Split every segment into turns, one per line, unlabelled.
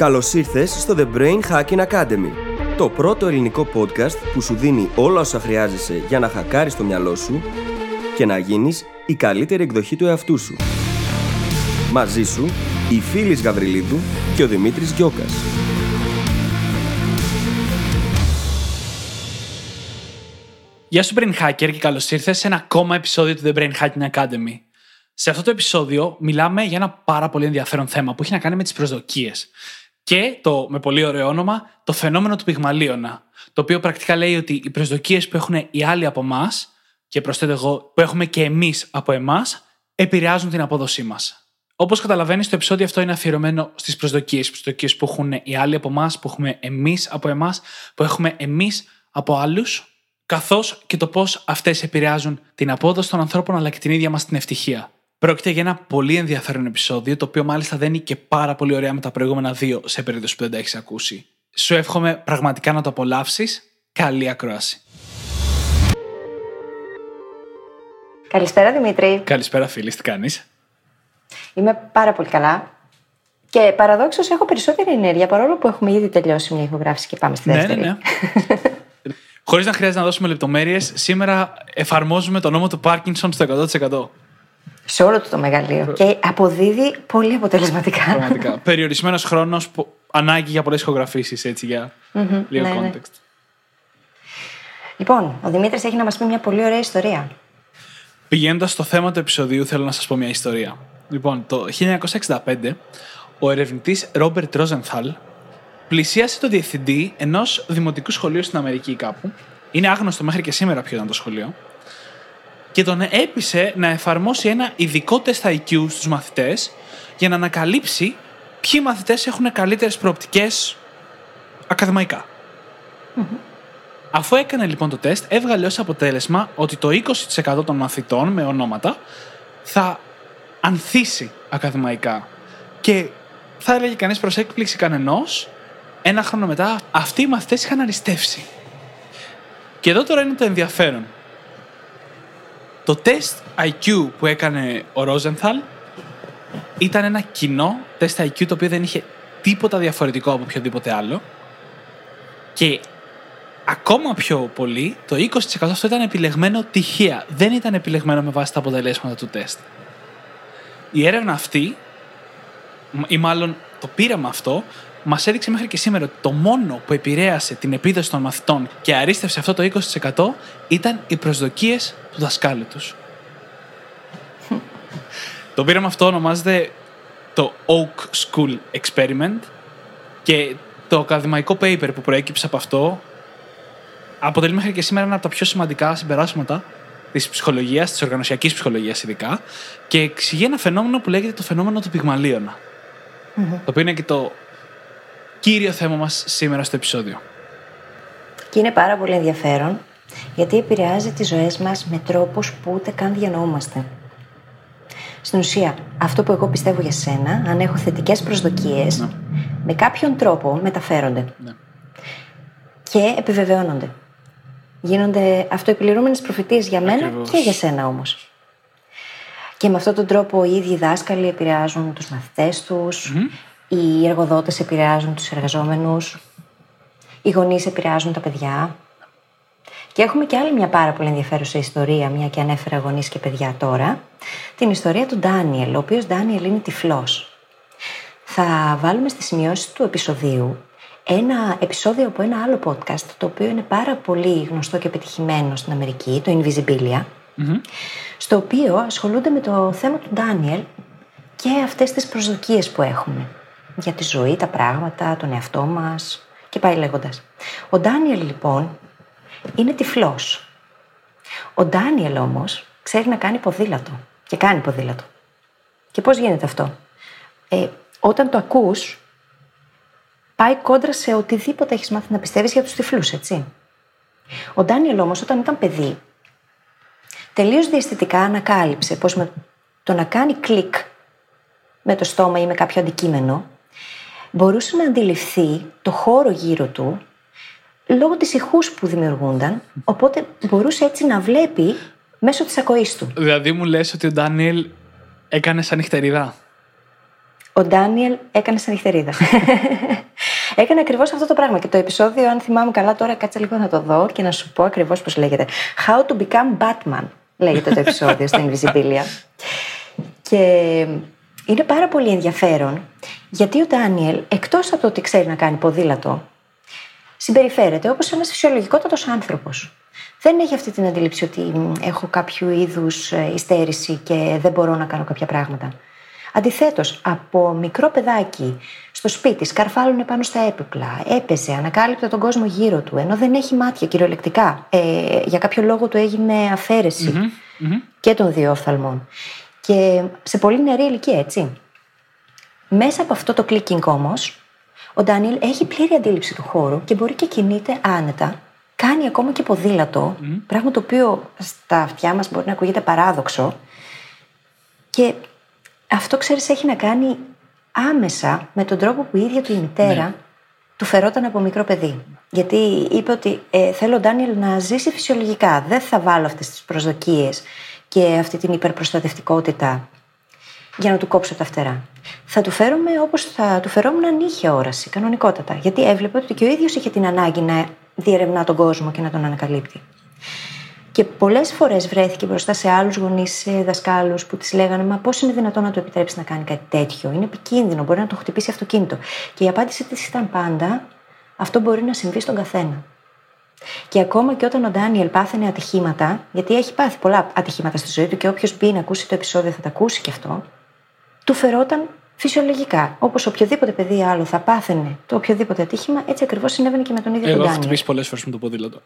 Καλώς ήρθες στο The Brain Hacking Academy, το πρώτο ελληνικό podcast που σου δίνει όλα όσα χρειάζεσαι για να χακάρεις το μυαλό σου και να γίνεις η καλύτερη εκδοχή του εαυτού σου. Μαζί σου, η Φίλης Γαβριλίδου και ο Δημήτρης Γιώκας.
Γεια σου Brain Hacker και καλώς ήρθες σε ένα ακόμα επεισόδιο του The Brain Hacking Academy. Σε αυτό το επεισόδιο μιλάμε για ένα πάρα πολύ ενδιαφέρον θέμα που έχει να κάνει με τις προσδοκίες. Και το, με πολύ ωραίο όνομα, το φαινόμενο του πυγμαλίωνα. Το οποίο πρακτικά λέει ότι οι προσδοκίες που έχουν οι άλλοι από εμάς, και προσθέτω εγώ, που έχουμε και εμείς από εμάς, επηρεάζουν την απόδοσή μας. Όπως καταλαβαίνεις, το επεισόδιο αυτό είναι αφιερωμένο στις προσδοκίες. Προσδοκίες που έχουν οι άλλοι από εμάς, που έχουμε εμείς από εμάς, που έχουμε εμείς από άλλους, καθώς και το πώς αυτές επηρεάζουν την απόδοση των ανθρώπων αλλά και την ίδια μας την ευτυχία. Πρόκειται για ένα πολύ ενδιαφέρον επεισόδιο, το οποίο μάλιστα δένει και πάρα πολύ ωραία με τα προηγούμενα δύο, σε περίπτωση που δεν τα έχεις ακούσει. Σου εύχομαι πραγματικά να το απολαύσεις. Καλή ακρόαση.
Καλησπέρα Δημήτρη.
Καλησπέρα, φίλη, τι κάνεις;
Είμαι πάρα πολύ καλά. Και παραδόξως έχω περισσότερη ενέργεια παρόλο που έχουμε ήδη τελειώσει μια ηχογράφηση και πάμε στη
Ναι,
δεύτερη.
ναι, ναι. Χωρίς να χρειάζεται να δώσουμε λεπτομέρειες, σήμερα εφαρμόζουμε το νόμο του Πάρκινσον στο 100%.
Σε όλο του το μεγαλείο. Και αποδίδει πολύ αποτελεσματικά.
Πραγματικά. Περιορισμένος χρόνος, ανάγκη για πολλές ηχογραφήσεις, έτσι, για λίγο
ναι, ναι.
context.
Λοιπόν, ο Δημήτρης έχει να μας πει μια πολύ ωραία ιστορία.
Πηγαίνοντας στο θέμα του επεισοδίου, θέλω να σας πω μια ιστορία. Λοιπόν, το 1965, ο ερευνητής Ρόμπερτ Ρόζενθαλ πλησίασε το διευθυντή ενός δημοτικού σχολείου στην Αμερική κάπου. Είναι άγνωστο μέχρι και σήμερα ποιο ήταν το σχολείο. Και τον έπεισε να εφαρμόσει ένα ειδικό τεστ IQ στους μαθητές για να ανακαλύψει ποιοι μαθητές έχουν καλύτερες προοπτικές ακαδημαϊκά. Αφού έκανε λοιπόν το τεστ, έβγαλε ως αποτέλεσμα ότι το 20% των μαθητών με ονόματα θα ανθίσει ακαδημαϊκά. Και θα έλεγε κανείς προς έκπληξη κανενός, ένα χρόνο μετά αυτοί οι μαθητές είχαν αριστεύσει. Και εδώ τώρα είναι το ενδιαφέρον. Το τεστ IQ που έκανε ο Ρόζενθαλ ήταν ένα κοινό τεστ IQ το οποίο δεν είχε τίποτα διαφορετικό από οποιοδήποτε άλλο. Και ακόμα πιο πολύ, το 20% αυτό ήταν επιλεγμένο τυχαία. Δεν ήταν επιλεγμένο με βάση τα αποτελέσματα του τεστ. Η έρευνα αυτή, ή μάλλον το πείραμα αυτό, μας έδειξε μέχρι και σήμερα ότι το μόνο που επηρέασε την επίδοση των μαθητών και αρίστευσε αυτό το 20% ήταν οι προσδοκίες του δασκάλου τους. το πείραμα αυτό ονομάζεται το Oak School Experiment και το ακαδημαϊκό paper που προέκυψε από αυτό αποτελεί μέχρι και σήμερα ένα από τα πιο σημαντικά συμπεράσματα της ψυχολογίας, της οργανωσιακής ψυχολογίας ειδικά, και εξηγεί ένα φαινόμενο που λέγεται το φαινόμενο του πυγμαλίωνα. Το οποίο είναι και το κύριο θέμα μας σήμερα στο επεισόδιο.
Και είναι πάρα πολύ ενδιαφέρον γιατί επηρεάζει τις ζωές μας με τρόπους που ούτε καν διανοούμαστε. Στην ουσία, αυτό που εγώ πιστεύω για σένα, αν έχω θετικές προσδοκίες, με κάποιον τρόπο μεταφέρονται
Ναι.
και επιβεβαιώνονται. Γίνονται αυτοεπιληρούμενες προφητείες για μένα
Ακριβώς.
και για σένα όμως. Και με αυτόν τον τρόπο οι ίδιοι δάσκαλοι επηρεάζουν τους μαθητές τους, οι εργοδότες επηρεάζουν τους εργαζόμενους, οι γονείς επηρεάζουν τα παιδιά. Και έχουμε και άλλη μια πάρα πολύ ενδιαφέρουσα ιστορία, μια και ανέφερα γονείς και παιδιά τώρα, την ιστορία του Ντάνιελ, ο οποίος Ντάνιελ είναι τυφλός. Θα βάλουμε στις σημειώσεις του επεισοδίου ένα επεισόδιο από ένα άλλο podcast, το οποίο είναι πάρα πολύ γνωστό και πετυχημένο στην Αμερική, το Invisibilia, στο οποίο ασχολούνται με το θέμα του Ντάνιελ και αυτές τις προσδοκίες που έχουμε για τη ζωή, τα πράγματα, τον εαυτό μας και πάει λέγοντας. Ο Ντάνιελ λοιπόν είναι τυφλός. Ο Ντάνιελ όμως ξέρει να κάνει ποδήλατο και κάνει ποδήλατο. Και πώς γίνεται αυτό; Ε, όταν το ακούς, πάει κόντρα σε οτιδήποτε έχεις μάθει να πιστεύεις για τους τυφλούς, έτσι. Ο Ντάνιελ όμως όταν ήταν παιδί, τελείως διαισθητικά ανακάλυψε πως με το να κάνει κλικ με το στόμα ή με κάποιο αντικείμενο, μπορούσε να αντιληφθεί το χώρο γύρω του λόγω της ηχούς που δημιουργούνταν, οπότε μπορούσε έτσι να βλέπει μέσω της ακοής του.
Δηλαδή μου λες ότι ο Ντάνιελ έκανε σαν νυχτεριδά.
Ο Ντάνιελ έκανε σαν νυχτερίδα. έκανε ακριβώς αυτό το πράγμα. Και το επεισόδιο, αν θυμάμαι καλά, τώρα κάτσε λίγο να το δω και να σου πω ακριβώς πώς λέγεται. How to become Batman λέγεται το επεισόδιο στο Invisibilia. Και είναι πάρα πολύ ενδιαφέρον γιατί ο Ντάνιελ, εκτός από το ότι ξέρει να κάνει ποδήλατο, συμπεριφέρεται όπως ένας φυσιολογικότατος άνθρωπος. Δεν έχει αυτή την αντίληψη ότι έχω κάποιο είδους ε, υστέρηση και δεν μπορώ να κάνω κάποια πράγματα. Αντιθέτως, από μικρό παιδάκι στο σπίτι σκαρφάλωνε πάνω στα έπιπλα, έπεσε, ανακάλυπτε τον κόσμο γύρω του, ενώ δεν έχει μάτια κυριολεκτικά. Ε, για κάποιο λόγο του έγινε και των δύο οφθαλμών. Και σε πολύ νεαρή ηλικία, έτσι. Μέσα από αυτό το clicking όμως, ο Ντάνιελ έχει πλήρη αντίληψη του χώρου και μπορεί και κινείται άνετα. Κάνει ακόμα και ποδήλατο, πράγμα το οποίο στα αυτιά μας μπορεί να ακούγεται παράδοξο. Και αυτό, ξέρεις, έχει να κάνει άμεσα με τον τρόπο που η ίδια του η μητέρα ναι. του φερόταν από μικρό παιδί. Γιατί είπε ότι ε, θέλω ο Ντάνιελ να ζήσει φυσιολογικά. Δεν θα βάλω αυτές τις προσδοκίες και αυτή την υπερπροστατευτικότητα για να του κόψω τα φτερά. Θα του φέρουμε όπως θα του φερόμουν αν είχε όραση, κανονικότατα. Γιατί έβλεπε ότι και ο ίδιος είχε την ανάγκη να διερευνά τον κόσμο και να τον ανακαλύπτει. Και πολλές φορές βρέθηκε μπροστά σε άλλους γονείς, σε δασκάλους που της λέγανε Μα πώς είναι δυνατόν να του επιτρέψεις να κάνει κάτι τέτοιο, Είναι επικίνδυνο, μπορεί να το χτυπήσει αυτοκίνητο. Και η απάντηση της ήταν πάντα Αυτό μπορεί να συμβεί στον καθένα. Και ακόμα και όταν ο Ντάνιελ πάθαινε ατυχήματα, γιατί έχει πάθει πολλά ατυχήματα στη ζωή του και όποιος μπει να ακούσει το επεισόδιο θα τα ακούσει και αυτό, του φερόταν φυσιολογικά. Όπως οποιοδήποτε παιδί άλλο θα πάθαινε το οποιοδήποτε ατύχημα, έτσι ακριβώς συνέβαινε και με τον ίδιο
εγώ
τον Ντάνιελ.
Έχω χτυπήσει πολλές φορές με το ποδήλατο.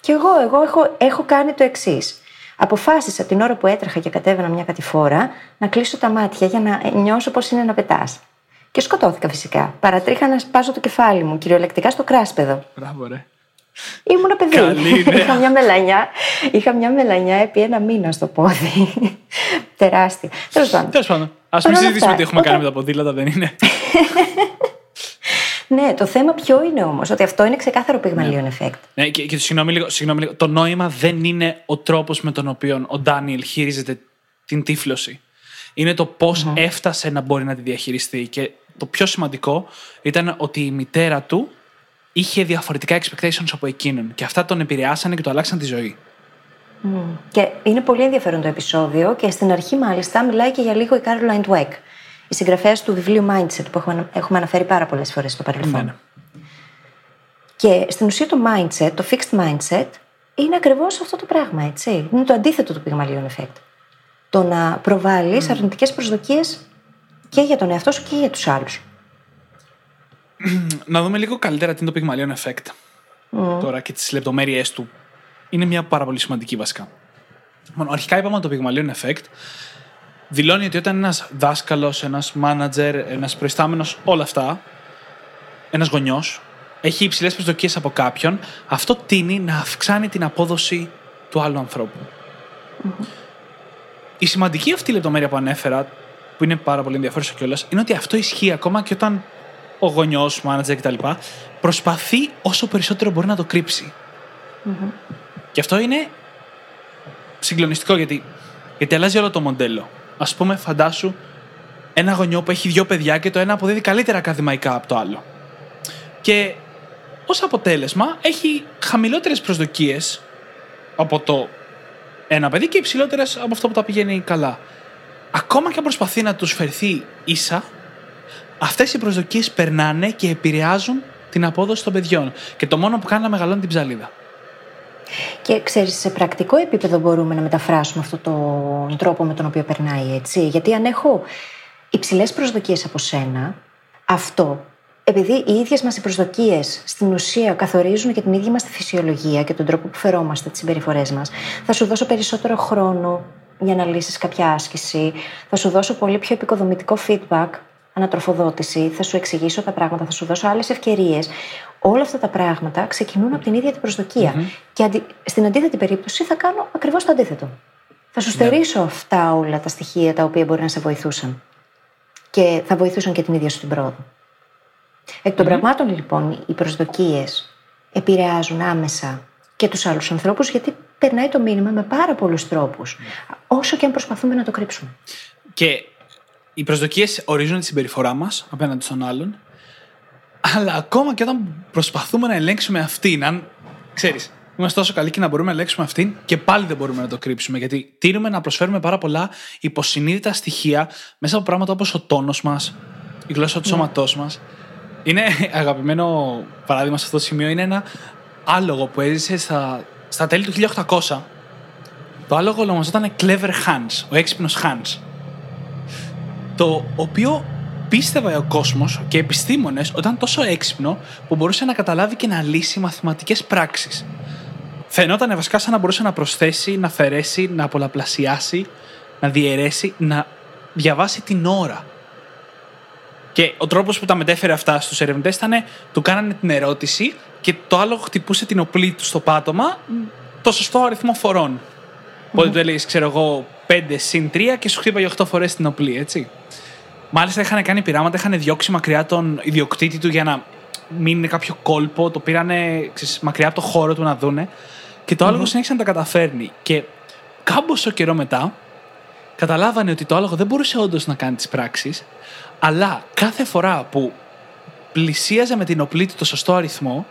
Και εγώ, εγώ έχω, έχω κάνει το εξής. Αποφάσισα την ώρα που έτρεχα και κατέβαινα μια κατηφόρα να κλείσω τα μάτια για να νιώσω πώς είναι να πετάς. Και σκοτώθηκα φυσικά. Παρατρίχα να σπάσω το κεφάλι μου, κυριολεκτικά στο κράσπεδο.
Μπράβο, ρε.
Ήμουν παιδί.
Καλή, ναι.
είχα, μια μελανιά, είχα μια μελανιά επί ένα μήνα στο πόδι. Τεράστια. Τέλος πάντων.
Τέλος πάντων. Α μην συζητήσουμε τι έχουμε κάνει με τα ποδήλατα, δεν είναι.
Ναι, το θέμα ποιο είναι όμως, ότι αυτό είναι ξεκάθαρο πυγμαλίων ναι. effect.
Ναι, και, και συγγνώμη, λίγο, συγγνώμη λίγο, το νόημα δεν είναι ο τρόπος με τον οποίο ο Ντάνιελ χειρίζεται την τύφλωση. Είναι το πώς έφτασε να μπορεί να τη διαχειριστεί. Και το πιο σημαντικό ήταν ότι η μητέρα του είχε διαφορετικά expectations από εκείνον. Και αυτά τον επηρεάσανε και το αλλάξαν τη ζωή.
Και είναι πολύ ενδιαφέρον το επεισόδιο και στην αρχή μάλιστα μιλάει και για λίγο η Caroline Dweck η συγγραφέας του βιβλίου Mindset που έχουμε, αναφέρει πάρα πολλές φορές στο παρελθόν. Ναι, ναι. Και στην ουσία το mindset, το fixed mindset, είναι ακριβώς αυτό το πράγμα, έτσι. Είναι το αντίθετο του Pygmalion effect. Το να προβάλλεις mm. αρνητικές προσδοκίες και για τον εαυτό σου και για τους άλλους.
Να δούμε λίγο καλύτερα τι είναι το Pygmalion effect. Τώρα και τις λεπτομέρειές του. Είναι μια πάρα πολύ σημαντική βασικά. Μόνο, αρχικά είπαμε ότι το Pygmalion effect δηλώνει ότι όταν ένας δάσκαλος, ένας μάνατζερ, ένας προϊστάμενος, όλα αυτά, ένας γονιός, έχει υψηλές προσδοκίες από κάποιον, αυτό τίνει να αυξάνει την απόδοση του άλλου Η σημαντική αυτή λεπτομέρεια που ανέφερα, που είναι πάρα πολύ ενδιαφέρουσα κιόλας, είναι ότι αυτό ισχύει ακόμα και όταν ο γονιός, μάνατζερ κτλ. προσπαθεί όσο περισσότερο μπορεί να το κρυψει Και αυτό είναι συγκλονιστικό γιατί, γιατί αλλάζει όλο το μοντέλο. Α πούμε, φαντάσου ένα γονιό που έχει δύο παιδιά και το ένα αποδίδει καλύτερα ακαδημαϊκά από το άλλο. Και ως αποτέλεσμα έχει χαμηλότερες προσδοκίες από το ένα παιδί και υψηλότερες από αυτό που τα πηγαίνει καλά. Ακόμα και αν προσπαθεί να τους φερθεί ίσα, αυτές οι προσδοκίες περνάνε και επηρεάζουν την απόδοση των παιδιών. Και το μόνο που κάνει να μεγαλώνει την ψαλίδα.
Και ξέρεις, σε πρακτικό επίπεδο μπορούμε να μεταφράσουμε αυτόν τον τρόπο με τον οποίο περνάει, έτσι; Γιατί αν έχω υψηλές προσδοκίες από σένα, αυτό, επειδή οι ίδιες μας οι προσδοκίες στην ουσία καθορίζουν και την ίδια μας τη φυσιολογία και τον τρόπο που φερόμαστε, τις συμπεριφορές μας, θα σου δώσω περισσότερο χρόνο για να λύσεις κάποια άσκηση, θα σου δώσω πολύ πιο επικοδομητικό feedback ανατροφοδότηση, θα σου εξηγήσω τα πράγματα, θα σου δώσω άλλες ευκαιρίες. Όλα αυτά τα πράγματα ξεκινούν από την ίδια την προσδοκια Και αντι... στην αντίθετη περίπτωση θα κάνω ακριβώς το αντίθετο. Θα σου ναι. στερήσω αυτά όλα τα στοιχεία τα οποία μπορεί να σε βοηθούσαν. Και θα βοηθούσαν και την ίδια σου την πρόοδο. Εκ των πραγμάτων λοιπόν οι προσδοκίες επηρεάζουν άμεσα και τους άλλους ανθρώπους γιατί περνάει το μήνυμα με πάρα πολλούς τρόπους. Όσο και αν προσπαθούμε να το κρύψουμε.
Και οι προσδοκίες ορίζουν τη συμπεριφορά μας απέναντι στον άλλον. Αλλά ακόμα και όταν προσπαθούμε να ελέγξουμε αυτήν, αν ξέρεις, είμαστε τόσο καλοί και να μπορούμε να ελέγξουμε αυτήν, και πάλι δεν μπορούμε να το κρύψουμε. Γιατί τείνουμε να προσφέρουμε πάρα πολλά υποσυνείδητα στοιχεία μέσα από πράγματα όπως ο τόνος μας, η γλώσσα του
Ναι.
σώματός μας. Είναι αγαπημένο παράδειγμα σε αυτό το σημείο. Είναι ένα άλογο που έζησε στα, στα τέλη του 1800. Το άλογο ονομαζόταν Clever Hans, ο έξυπνος Hans το οποίο πίστευε ο κόσμος και οι επιστήμονες ότι ήταν τόσο έξυπνο που μπορούσε να καταλάβει και να λύσει μαθηματικές πράξεις. Φαινόταν βασικά σαν να μπορούσε να προσθέσει, να αφαιρέσει, να πολλαπλασιάσει, να διαιρέσει, να διαβάσει την ώρα. Και ο τρόπος που τα μετέφερε αυτά στους ερευνητές ήταν του κάνανε την ερώτηση και το άλλο χτυπούσε την οπλή του στο πάτωμα το σωστό αριθμό φορών. Οπότε του έλεγες, ξέρω εγώ, 5 συν 3 και σου χτύπαγε 8 φορές την οπλή, έτσι. Μάλιστα είχαν κάνει πειράματα, είχαν διώξει μακριά τον ιδιοκτήτη του για να μην είναι κάποιο κόλπο. Το πήρανε ξέρεις, μακριά από το χώρο του να δούνε. Και το άλογο συνέχισε να τα καταφέρνει. Και κάμποσο καιρό μετά, καταλάβανε ότι το άλογο δεν μπορούσε όντως να κάνει τις πράξεις, αλλά κάθε φορά που πλησίαζε με την οπλή του το σωστό αριθμό,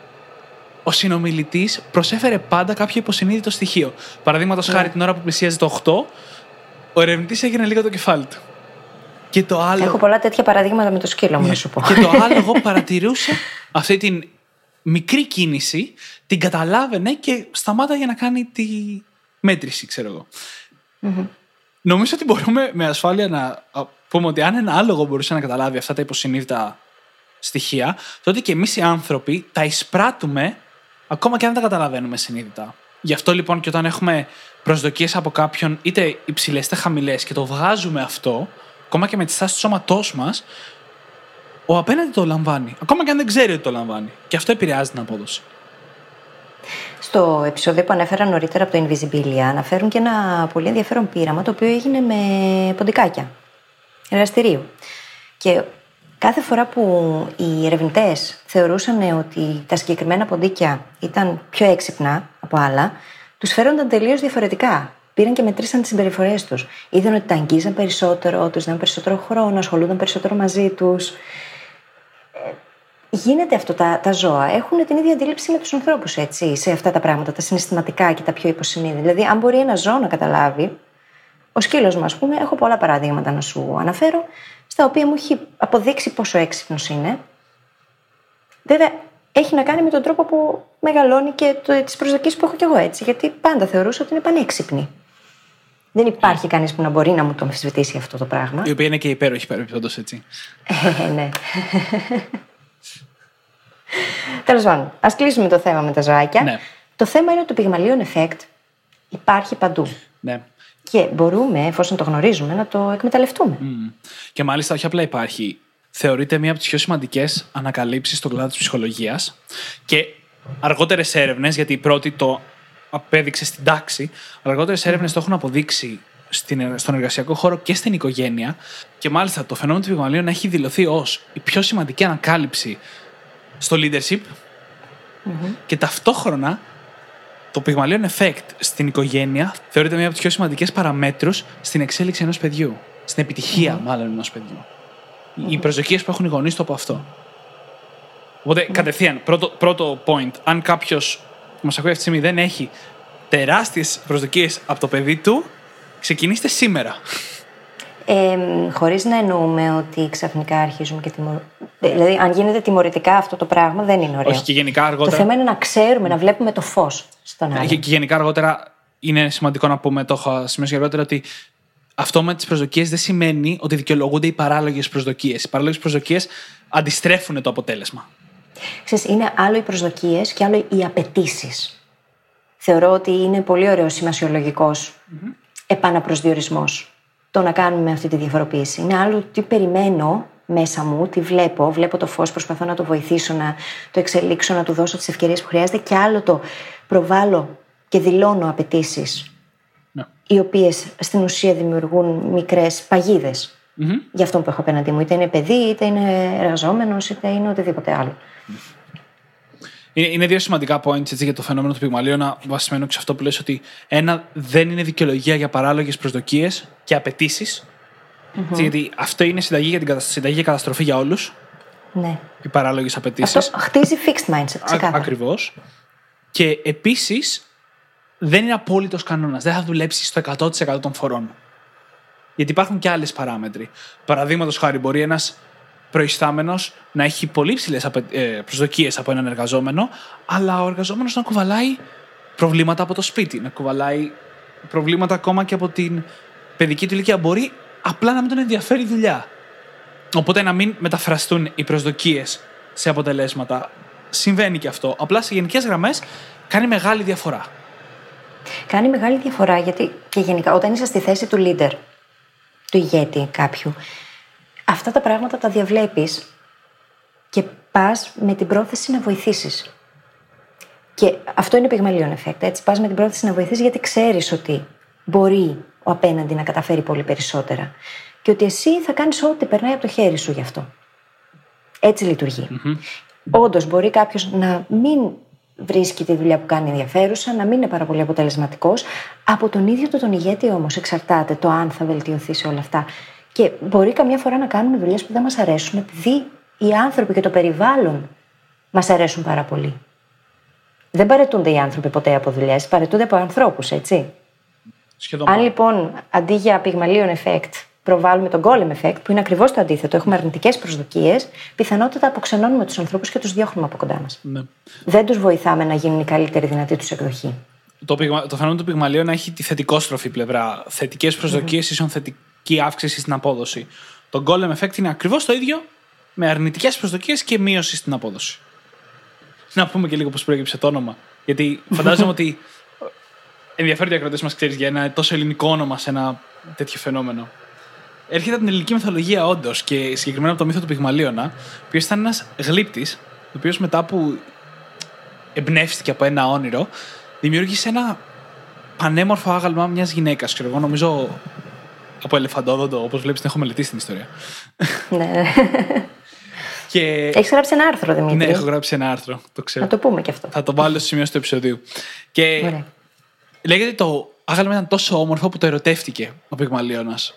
ο συνομιλητής προσέφερε πάντα κάποιο υποσυνείδητο στοιχείο. Παραδείγματος χάρη την ώρα που πλησίαζε το 8, ο ερευνητής έγινε λίγο το κεφάλι του. Και το άλλο.
Έχω πολλά τέτοια παραδείγματα με το σκύλο μου, να σου πω.
Και το άλογο παρατηρούσε αυτή την μικρή κίνηση, την καταλάβαινε και σταμάταγε να κάνει τη μέτρηση, ξέρω εγώ. Νομίζω ότι μπορούμε με ασφάλεια να α, πούμε ότι αν ένα άλογο μπορούσε να καταλάβει αυτά τα υποσυνείδητα στοιχεία, τότε και εμείς οι άνθρωποι τα εισπράττουμε ακόμα και αν δεν τα καταλαβαίνουμε συνείδητα. Γι' αυτό λοιπόν και όταν έχουμε προσδοκίες από κάποιον είτε υψηλές είτε χαμηλές και το βγάζουμε αυτό, ακόμα και με τη στάση του σώματός μας, ο απέναντι το λαμβάνει. Ακόμα και αν δεν ξέρει ότι το λαμβάνει. Και αυτό επηρεάζει την απόδοση.
Στο επεισόδιο που ανέφερα νωρίτερα από το Invisibilia, αναφέρουν και ένα πολύ ενδιαφέρον πείραμα το οποίο έγινε με ποντικάκια εργαστηρίου. Και κάθε φορά που οι ερευνητές θεωρούσαν ότι τα συγκεκριμένα ποντίκια ήταν πιο έξυπνα από άλλα, τους φέρονταν τελείως διαφορετικά. Πήραν και μετρήσαν τις συμπεριφορές τους. Είδαν ότι τα αγγίζαν περισσότερο, τους δίναν περισσότερο χρόνο, ασχολούνταν περισσότερο μαζί τους. Γίνεται αυτό. Τα, τα ζώα έχουν την ίδια αντίληψη με τους ανθρώπους, έτσι, σε αυτά τα πράγματα, τα συναισθηματικά και τα πιο υποσυνείδητα. Δηλαδή, αν μπορεί ένα ζώο να καταλάβει, ο σκύλος μου, ας πούμε, έχω πολλά παραδείγματα να σου αναφέρω, στα οποία μου έχει αποδείξει πόσο έξυπνος είναι. Βέβαια, έχει να κάνει με τον τρόπο που μεγαλώνει και τις προσδοκίες που έχω κι εγώ έτσι. Γιατί πάντα θεωρούσα ότι είναι πανέξυπνη. Δεν υπάρχει κανείς που να μπορεί να μου το αμφισβητήσει αυτό το πράγμα.
Η οποία είναι και υπέροχη παρεμπιπτόντως έτσι.
Ε, ναι. Τέλος πάντων, ας κλείσουμε το θέμα με τα ζωάκια.
Ναι.
Το θέμα είναι ότι το πυγμαλίον effect υπάρχει παντού.
Ναι.
Και μπορούμε, εφόσον το γνωρίζουμε, να το εκμεταλλευτούμε.
Και μάλιστα όχι απλά υπάρχει. Θεωρείται μία από τις πιο σημαντικές ανακαλύψεις στον κλάδο της ψυχολογίας. Και αργότερες έρευνες, γιατί η πρώτη το απέδειξε στην τάξη, αργότερες έρευνες το έχουν αποδείξει στην, στον εργασιακό χώρο και στην οικογένεια. Και μάλιστα το φαινόμενο του πυγμαλίων έχει δηλωθεί ως η πιο σημαντική ανακάλυψη στο leadership και ταυτόχρονα το πυγμαλίον effect στην οικογένεια θεωρείται μία από τις πιο σημαντικές παραμέτρους στην εξέλιξη ενός παιδιού. Στην επιτυχία, μάλλον, ενός παιδιού. Οι προσδοκίες που έχουν οι γονείς του από αυτό. Οπότε, κατευθείαν, πρώτο, πρώτο point, αν κάποιος που μας ακούει αυτή τη στιγμή δεν έχει τεράστιες προσδοκίες από το παιδί του, ξεκινήστε σήμερα.
Ε, Χωρίς να εννοούμε ότι ξαφνικά αρχίζουμε και τιμωρούμε. Δηλαδή, αν γίνεται τιμωρητικά αυτό το πράγμα, δεν είναι ωραίο.
Όχι και γενικά
Το
αργότερα.
θέμα είναι να ξέρουμε, να βλέπουμε το φως στον
Και,
άλλο.
και γενικά αργότερα είναι σημαντικό να πούμε, το έχω σημειώσει αργότερα, ότι αυτό με τις προσδοκίες δεν σημαίνει ότι δικαιολογούνται οι παράλογες προσδοκίες. Οι παράλογες προσδοκίες αντιστρέφουν το αποτέλεσμα.
Ξέρεις, είναι άλλο οι προσδοκίες και άλλο οι απαιτήσεις. Θεωρώ ότι είναι πολύ ωραίος σημασιολογικός επαναπροσδιορισμός το να κάνουμε αυτή τη διαφοροποίηση. Είναι άλλο τι περιμένω μέσα μου, τι βλέπω, βλέπω το φως, προσπαθώ να το βοηθήσω, να το εξελίξω, να του δώσω τις ευκαιρίες που χρειάζεται και άλλο το προβάλλω και δηλώνω απαιτήσεις,
Ναι.
Οι οποίες στην ουσία δημιουργούν μικρές παγίδες για αυτό που έχω απέναντί μου. Είτε είναι παιδί, είτε είναι εργαζόμενος, είτε είναι οτιδήποτε άλλο.
Είναι, είναι δύο σημαντικά points έτσι, για το φαινόμενο του πυγμαλίωνα, βασισμένο και σε αυτό που λες ότι ένα δεν είναι δικαιολογία για παράλογες προσδοκίες και απαιτήσεις. Έτσι, γιατί αυτό είναι συνταγή για, την, κατα- συνταγή για καταστροφή για όλους.
Ναι.
Οι παράλογες απαιτήσεις.
Αυτό χτίζει fixed mindset, ξεκάθαρα.
Ακριβώς. Και επίσης δεν είναι απόλυτος κανόνας. Δεν θα δουλέψει στο 100% των φορών. Γιατί υπάρχουν και άλλες παράμετροι. Παραδείγματος χάρη, μπορεί ένας προϊστάμενος να έχει πολύ ψηλές προσδοκίες από έναν εργαζόμενο, αλλά ο εργαζόμενος να κουβαλάει προβλήματα από το σπίτι, να κουβαλάει προβλήματα ακόμα και από την παιδική του ηλικία. Μπορεί απλά να μην τον ενδιαφέρει η δουλειά. Οπότε να μην μεταφραστούν οι προσδοκίες σε αποτελέσματα. Συμβαίνει και αυτό. Απλά σε γενικές γραμμές κάνει μεγάλη διαφορά.
Κάνει μεγάλη διαφορά γιατί και γενικά όταν είσαι στη θέση του leader, του ηγέτη κάποιου, αυτά τα πράγματα τα διαβλέπεις και πας με την πρόθεση να βοηθήσεις. Και αυτό είναι πυγμαλίον effect, έτσι. Πας με την πρόθεση να βοηθήσεις γιατί ξέρεις ότι μπορεί ο απέναντι να καταφέρει πολύ περισσότερα. Και ότι εσύ θα κάνεις ό,τι περνάει από το χέρι σου γι' αυτό. Έτσι λειτουργεί. Όντως, μπορεί κάποιος να μην βρίσκει τη δουλειά που κάνει ενδιαφέρουσα, να μην είναι πάρα πολύ αποτελεσματικός. Από τον ίδιο του τον ηγέτη όμως εξαρτάται το αν θα βελτιωθεί σε όλα αυτά. Και μπορεί καμιά φορά να κάνουμε δουλειές που δεν μας αρέσουν, επειδή οι άνθρωποι και το περιβάλλον μας αρέσουν πάρα πολύ. Δεν παρετούνται οι άνθρωποι ποτέ από δουλειές, παρετούνται από ανθρώπους, έτσι.
Σχεδόν.
Αν λοιπόν αντί για πυγμαλίον effect προβάλλουμε τον golem effect, που είναι ακριβώς το αντίθετο, έχουμε αρνητικές προσδοκίες, πιθανότατα αποξενώνουμε τους ανθρώπους και τους διώχνουμε από κοντά μας.
Ναι.
Δεν τους βοηθάμε να γίνουν η καλύτερη δυνατή τους εκδοχή.
Το, πυγμα... το φαινόμενο του πυγμαλίων έχει τη θετικόστροφη πλευρά. Θετικές προσδοκίες mm-hmm. ίσον θετική αύξηση στην απόδοση. Το golem effect είναι ακριβώς το ίδιο με αρνητικές προσδοκίες και μείωση στην απόδοση. Να πούμε και λίγο πώς προέκυψε το όνομα. Γιατί φαντάζομαι ότι ενδιαφέρονται οι ακροτέ μας, ξέρεις, για ένα τόσο ελληνικό όνομα σε ένα τέτοιο φαινόμενο. Έρχεται από την ελληνική μυθολογία, όντως, και συγκεκριμένα από το μύθο του Πυγμαλίωνα, ο οποίος ήταν ένας γλύπτης, ο οποίος μετά που εμπνεύστηκε από ένα όνειρο, δημιούργησε ένα πανέμορφο άγαλμα μιας γυναίκας. Ξέρω εγώ, νομίζω από ελεφαντόδοντο, όπως βλέπεις, την έχω μελετήσει την ιστορία.
ναι.
Και...
Έχεις γράψει ένα άρθρο, Δημήτρη.
Ναι, έχω γράψει ένα άρθρο. Το ξέρω.
Να το πούμε και αυτό.
Θα το βάλω στο σημείο του επεισοδίου. Και
Ωραία.
λέγεται το άγαλμα ήταν τόσο όμορφο που το ερωτεύτηκε ο Πυγμαλίωνας.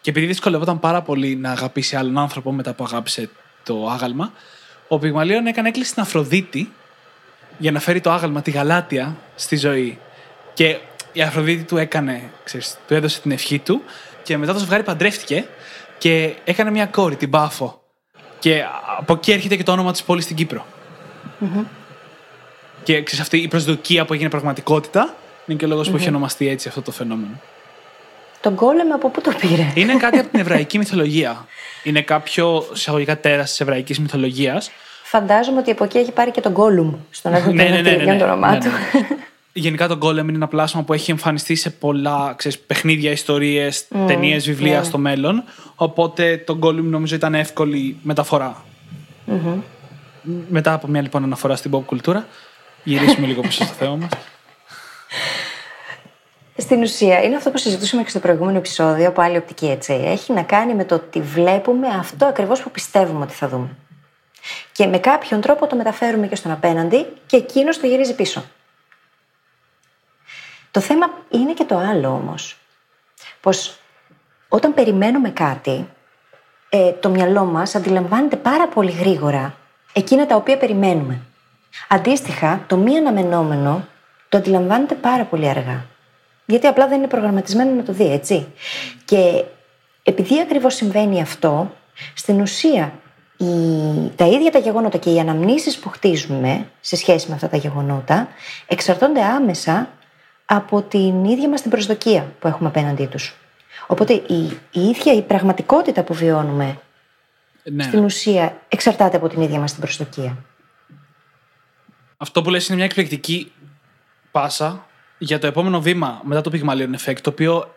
Και επειδή δυσκολευόταν πάρα πολύ να αγαπήσει άλλον άνθρωπο μετά που αγάπησε το άγαλμα, ο Πυγμαλίων έκανε έκκληση στην Αφροδίτη για να φέρει το άγαλμα, τη γαλάτια, στη ζωή. Και η Αφροδίτη του έκανε, ξέρεις, του έδωσε την ευχή του και μετά το ζευγάρι παντρεύτηκε και έκανε μια κόρη, την Πάφο. Και από εκεί έρχεται και το όνομα της πόλης στην κυπρο Και ξέρεις, αυτή η προσδοκία που έγινε πραγματικότητα είναι και ο λογος που έχει ονομαστεί έτσι αυτό το φαινόμενο.
Τον κόλεμ από πού το πήρε;
Είναι κάτι από την εβραϊκή μυθολογία. Είναι κάποιο εισαγωγικά τέρας της εβραϊκής μυθολογίας.
Φαντάζομαι ότι από εκεί έχει πάρει και τον Gollum στον
ναι, ναι, ναι, ναι, ναι,
το όνομά
ναι,
του.
ναι. Γενικά το Golem είναι ένα πλάσμα που έχει εμφανιστεί σε πολλά ξέρεις, παιχνίδια, ιστορίες, mm, ταινίες, βιβλία
ναι.
στο μέλλον. Οπότε το Golem νομίζω ήταν εύκολη μεταφορά.
Mm-hmm.
Μετά από μια λοιπόν αναφορά στην pop κουλτούρα, γυρίσουμε λίγο πίσω στο θέμα μας.
Στην ουσία, είναι αυτό που συζητούσαμε και στο προηγούμενο επεισόδιο από άλλη οπτική έτσι. Έχει να κάνει με το ότι βλέπουμε αυτό ακριβώς που πιστεύουμε ότι θα δούμε. Και με κάποιον τρόπο το μεταφέρουμε και στον απέναντι και εκείνος το γυρίζει πίσω. Το θέμα είναι και το άλλο όμως. Πως όταν περιμένουμε κάτι, ε, το μυαλό μας αντιλαμβάνεται πάρα πολύ γρήγορα εκείνα τα οποία περιμένουμε. Αντίστοιχα, το μη αναμενόμενο το αντιλαμβάνεται πάρα πολύ αργά. Γιατί απλά δεν είναι προγραμματισμένο να το δει, έτσι. Και επειδή ακριβώς συμβαίνει αυτό, στην ουσία η, τα ίδια τα γεγονότα και οι αναμνήσεις που χτίζουμε σε σχέση με αυτά τα γεγονότα εξαρτώνται άμεσα από την ίδια μας την προσδοκία που έχουμε απέναντί τους. Οπότε η, η ίδια η πραγματικότητα που βιώνουμε
Ναι.
στην ουσία εξαρτάται από την ίδια μας την προσδοκία.
Αυτό που λες είναι μια εκπληκτική πάσα για το επόμενο βήμα μετά το Pygmalion Effect, το οποίο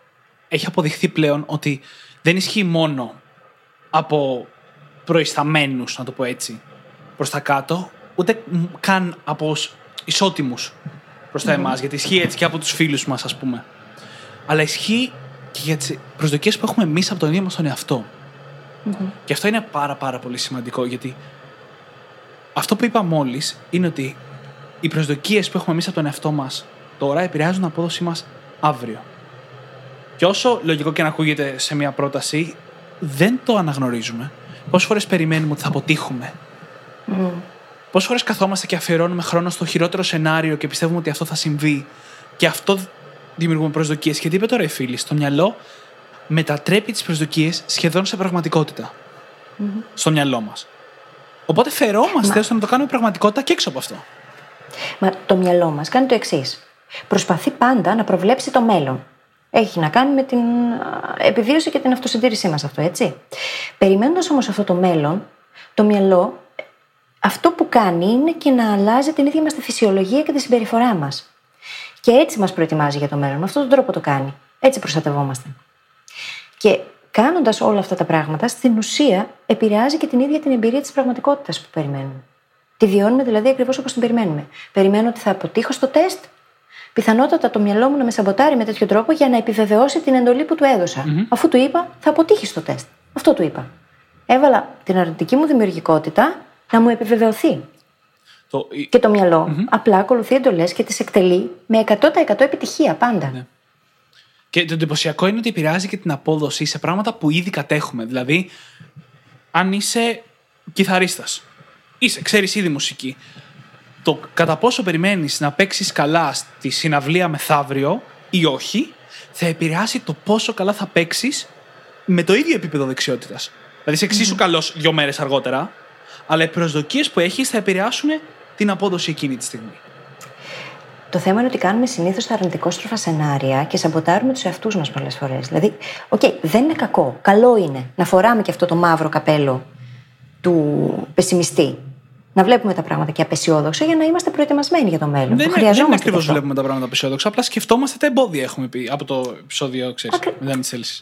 έχει αποδειχθεί πλέον ότι δεν ισχύει μόνο από προϊσταμένους, να το πω έτσι, προς τα κάτω, ούτε καν από ισότιμους προς τα εμάς, γιατί ισχύει έτσι και από τους φίλους μας, ας πούμε. Αλλά ισχύει και για τις προσδοκίες που έχουμε εμείς από τον ίδιο μας τον εαυτό. Και αυτό είναι πάρα πάρα πολύ σημαντικό, γιατί αυτό που είπα μόλις είναι ότι οι προσδοκίες που έχουμε εμείς από τον εαυτό μας τώρα επηρεάζουν την απόδοσή μας αύριο. Και όσο λογικό και να ακούγεται σε μια πρόταση, δεν το αναγνωρίζουμε. Πόσες φορές περιμένουμε ότι θα αποτύχουμε; Mm. Πόσες φορές καθόμαστε και αφιερώνουμε χρόνο στο χειρότερο σενάριο και πιστεύουμε ότι αυτό θα συμβεί. Και αυτό δημιουργούμε προσδοκίες; Και τι είπε τώρα η φίλη, στο μυαλό μετατρέπει τις προσδοκίες σχεδόν σε πραγματικότητα. Mm-hmm. Στο μυαλό μας. Οπότε φερόμαστε ώστε να το κάνουμε πραγματικότητα και έξω από αυτό.
Μα το μυαλό μας κάνει το εξής. Προσπαθεί πάντα να προβλέψει το μέλλον. Έχει να κάνει με την επιβίωση και την αυτοσυντήρησή μας αυτό, έτσι. Περιμένοντας όμως αυτό το μέλλον, το μυαλό αυτό που κάνει είναι και να αλλάζει την ίδια μας τη φυσιολογία και τη συμπεριφορά μας. Και έτσι μας προετοιμάζει για το μέλλον. Με αυτόν τον τρόπο το κάνει. Έτσι προστατευόμαστε. Και κάνοντας όλα αυτά τα πράγματα, στην ουσία επηρεάζει και την ίδια την εμπειρία της πραγματικότητας που περιμένουμε. Τη βιώνουμε δηλαδή ακριβώς όπως την περιμένουμε. Περιμένω ότι θα αποτύχω στο τεστ. Πιθανότατα το μυαλό μου να με σαμποτάρει με τέτοιο τρόπο για να επιβεβαιώσει την εντολή που του έδωσα. Mm-hmm. Αφού του είπα, θα αποτύχει στο τεστ. Αυτό του είπα. Έβαλα την αρνητική μου δημιουργικότητα να μου επιβεβαιωθεί. Το... Και το μυαλο mm-hmm. απλά ακολουθεί εντολές και τις εκτελεί με 100% επιτυχία πάντα. Ναι.
Και το εντυπωσιακό είναι ότι επηρεάζει και την απόδοση σε πράγματα που ήδη κατέχουμε. Δηλαδή, αν είσαι κιθαρίστας, είσαι, ξέρεις ήδη μουσική, το κατά πόσο περιμένεις να παίξεις καλά στη συναυλία μεθαύριο ή όχι, θα επηρεάσει το πόσο καλά θα παίξεις με το ίδιο επίπεδο δεξιότητας. Δηλαδή, είσαι εξίσου mm. καλός δύο μέρες αργότερα, αλλά οι προσδοκίες που έχεις θα επηρεάσουν την απόδοση εκείνη τη στιγμή.
Το θέμα είναι ότι κάνουμε συνήθως τα αρνητικόστροφα σενάρια και σαμποτάρουμε τους εαυτούς μας πολλές φορές. Δηλαδή, οκέι, okay, δεν είναι κακό. Καλό είναι να φοράμε και αυτό το μαύρο καπέλο του πεσημιστή. Να βλέπουμε τα πράγματα και απεσιόδοξα για να είμαστε προετοιμασμένοι για το μέλλον.
Δεν, είναι, δεν ακριβώς βλέπουμε τα πράγματα απεσιόδοξα. Απλά σκεφτόμαστε τα εμπόδια, έχουμε πει από το επεισόδιο, ξέρεις. Ακρι...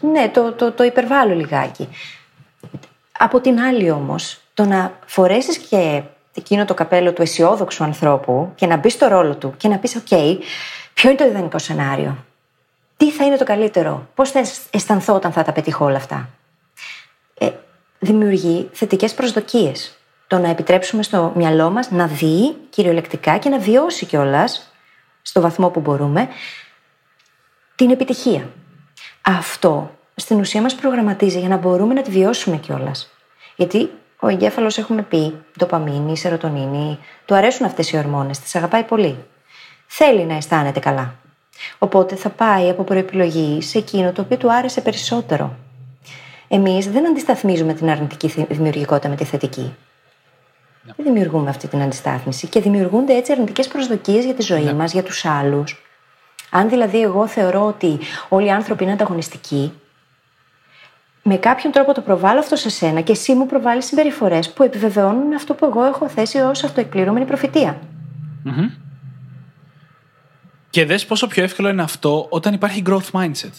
Ναι, το, το, το υπερβάλλω λιγάκι. Από την άλλη όμως, το να φορέσεις και εκείνο το καπέλο του αισιόδοξου ανθρώπου και να μπεις στο ρόλο του και να πεις: OK, ποιο είναι το ιδανικό σενάριο; Τι θα είναι το καλύτερο; Πώς θα αισθανθώ όταν θα τα πετύχω όλα αυτά; Ε, δημιουργεί θετικές προσδοκίες. Το να επιτρέψουμε στο μυαλό μας να δει κυριολεκτικά και να βιώσει κιόλας στο βαθμό που μπορούμε την επιτυχία. Αυτό στην ουσία μας προγραμματίζει για να μπορούμε να τη βιώσουμε κιόλας. Γιατί ο εγκέφαλος, έχουμε πει, ντοπαμίνη, σερωτονίνη, του αρέσουν αυτές οι ορμόνες, τις αγαπάει πολύ. Θέλει να αισθάνεται καλά. Οπότε θα πάει από προεπιλογή σε εκείνο το οποίο του άρεσε περισσότερο. Εμείς δεν αντισταθμίζουμε την αρνητική δημιουργικότητα με τη θετική. Ναι. Δεν δημιουργούμε αυτή την αντιστάθμιση και δημιουργούνται έτσι αρνητικές προσδοκίες για τη ζωή ναι. μας, για τους άλλους. Αν δηλαδή εγώ θεωρώ ότι όλοι οι άνθρωποι είναι ανταγωνιστικοί, με κάποιον τρόπο το προβάλλω αυτό σε σένα και εσύ μου προβάλλεις συμπεριφορές που επιβεβαιώνουν αυτό που εγώ έχω θέσει ως αυτοεκπληρωμένη προφητεία. Mm-hmm.
Και δες πόσο πιο εύκολο είναι αυτό όταν υπάρχει growth mindset.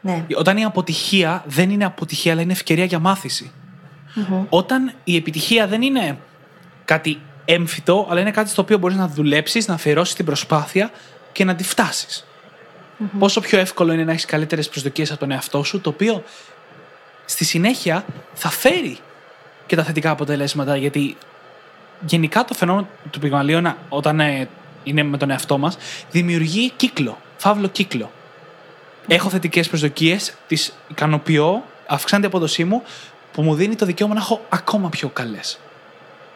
Ναι.
Όταν η αποτυχία δεν είναι αποτυχία, αλλά είναι ευκαιρία για μάθηση. Mm-hmm. Όταν η επιτυχία δεν είναι κάτι έμφυτο, αλλά είναι κάτι στο οποίο μπορείς να δουλέψεις, να αφιερώσεις την προσπάθεια και να τη φτάσεις. Mm-hmm. Πόσο πιο εύκολο είναι να έχεις καλύτερες προσδοκίες από τον εαυτό σου, το οποίο στη συνέχεια θα φέρει και τα θετικά αποτελέσματα. Γιατί γενικά το φαινόμενο του πυγμαλίου όταν ε, είναι με τον εαυτό μας δημιουργεί κύκλο, φαύλο κύκλο. Έχω θετικές προσδοκίες, τις ικανοποιώ, αυξάνεται η απόδοσή μου, που μου δίνει το δικαίωμα να έχω ακόμα πιο καλές.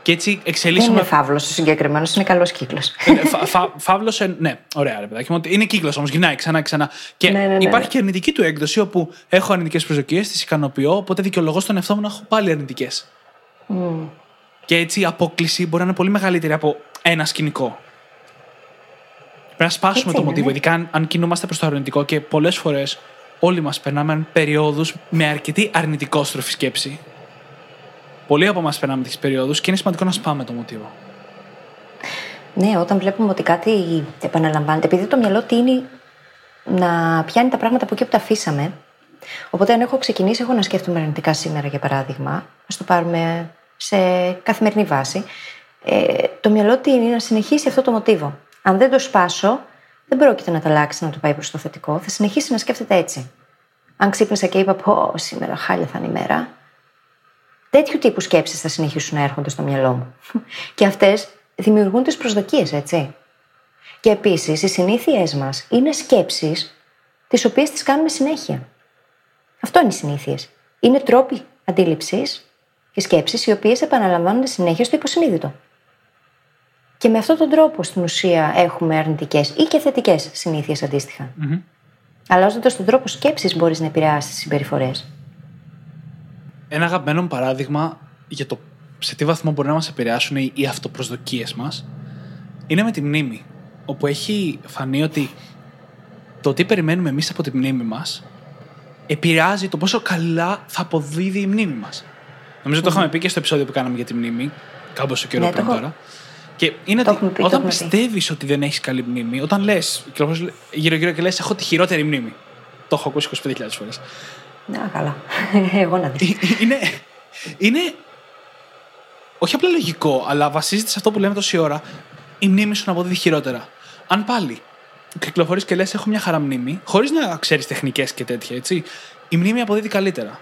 Και έτσι εξελίσσουμε.
Δεν είναι φαύλος ο συγκεκριμένος, είναι καλός κύκλος.
Φα, φα, φαύλος, ναι, ωραία, ρε παιδάκι. Είναι κύκλος όμως, γυρνάει ξανά ξανά. Και ναι, ναι, ναι, υπάρχει και αρνητική του έκδοση, όπου έχω αρνητικές προσδοκίες, τις ικανοποιώ, οπότε δικαιολογώ στον εαυτό μου να έχω πάλι αρνητικές. Mm. Και έτσι η απόκληση μπορεί να είναι πολύ μεγαλύτερη από ένα σκηνικό. Πρέπει να σπάσουμε το μοτίβο, ειδικά αν, αν κινούμαστε προς το αρνητικό και πολλές φορές όλοι μας περνάμε περιόδου με αρκετή αρνητικόστροφη σκέψη. Πολλοί από εμάς περνάμε τέτοιε περιόδους και είναι σημαντικό να σπάμε το μοτίβο.
Ναι, όταν βλέπουμε ότι κάτι επαναλαμβάνεται, επειδή το μυαλό τίνει να πιάνει τα πράγματα από εκεί που τα αφήσαμε. Οπότε, αν έχω ξεκινήσει, έχω να σκέφτομαι αρνητικά σήμερα, για παράδειγμα, ας το πάρουμε σε καθημερινή βάση, ε, το μυαλό τίνει να συνεχίσει αυτό το μοτίβο. Αν δεν το σπάσω, δεν πρόκειται να το αλλάξει να το πάει προς το θετικό. Θα συνεχίσει να σκέφτεται έτσι. Αν ξύπνησα και είπα, Πω, σήμερα χάλια θα είναι η μέρα, Τέτοιου τύπου σκέψεις θα συνεχίσουν να έρχονται στο μυαλό μου. Και αυτές δημιουργούν τις προσδοκίες, έτσι. Και επίσης, οι συνήθειές μας είναι σκέψεις τις οποίες τις κάνουμε συνέχεια. Αυτό είναι οι συνήθειες. Είναι τρόποι αντίληψης και σκέψεις οι οποίες επαναλαμβάνονται συνέχεια στο υποσυνείδητο. Και με αυτόν τον τρόπο στην ουσία έχουμε αρνητικές ή και θετικές συνήθειες αντίστοιχα. Mm-hmm. Αλλάζοντας τον τρόπο σκέψης, μπορείς να επηρεάσεις τις συμπεριφορές.
Ένα αγαπημένο παράδειγμα για το σε τι βαθμό μπορεί να μας επηρεάσουν οι αυτοπροσδοκίες μας είναι με τη μνήμη. Όπου έχει φανεί ότι το τι περιμένουμε εμείς από τη μνήμη μας επηρεάζει το πόσο καλά θα αποδίδει η μνήμη μας. Νομίζω το είχαμε πει και στο επεισόδιο που κάναμε για τη μνήμη, κάμποσο καιρό ναι, πριν τώρα. Και είναι ότι πει, όταν πιστεύεις ότι δεν έχεις καλή μνήμη, όταν λες γύρω-γύρω και λες: Έχω τη χειρότερη μνήμη. Το έχω ακούσει 25.000 φορές.
Να, καλά. Εγώ να δεις.
Ε, είναι, είναι. Όχι απλά λογικό, αλλά βασίζεται σε αυτό που λέμε τόση ώρα. Η μνήμη σου να αποδίδει χειρότερα. Αν πάλι κυκλοφορείς και λες: Έχω μια χαρά μνήμη, χωρίς να ξέρεις τεχνικές και τέτοια, έτσι. Η μνήμη αποδίδει καλύτερα.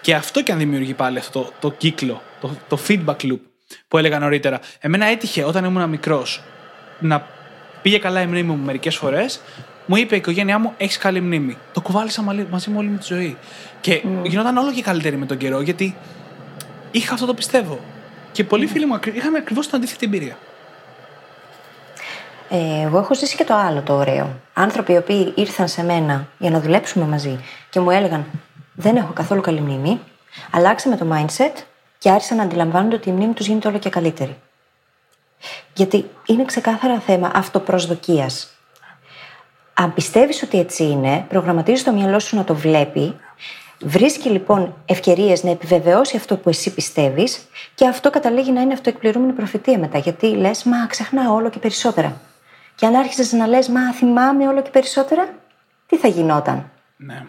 Και αυτό και αν δημιουργεί πάλι αυτό το, το κύκλο, το, το feedback loop που έλεγα νωρίτερα. Εμένα έτυχε όταν ήμουν μικρός να πήγε καλά η μνήμη μου μερικές φορές. Μου είπε η οικογένειά μου: Έχεις καλή μνήμη. Το κουβάλισα μαζί μου όλη μου τη ζωή. Και mm. γινόταν όλο και καλύτερη με τον καιρό γιατί είχα αυτό το πιστεύω. Και πολλοί φίλοι μου είχαν ακριβώς την αντίθετη εμπειρία.
Ε, εγώ έχω ζήσει και το άλλο το ωραίο. Άνθρωποι οι οποίοι ήρθαν σε μένα για να δουλέψουμε μαζί και μου έλεγαν Δεν έχω καθόλου καλή μνήμη. Αλλάξαμε το mindset και άρχισαν να αντιλαμβάνονται ότι η μνήμη τους γίνεται όλο και καλύτερη. Γιατί είναι ξεκάθαρα θέμα αυτοπροσδοκίας. Αν πιστεύεις ότι έτσι είναι, προγραμματίζεις το μυαλό σου να το βλέπει, βρίσκει λοιπόν ευκαιρίες να επιβεβαιώσει αυτό που εσύ πιστεύεις και αυτό καταλήγει να είναι αυτοεκπληρούμενη προφητεία μετά. Γιατί λες, Μα ξεχνάω όλο και περισσότερα. Και αν άρχισες να λες, Μα θυμάμαι όλο και περισσότερα, τι θα γινόταν;
Ναι.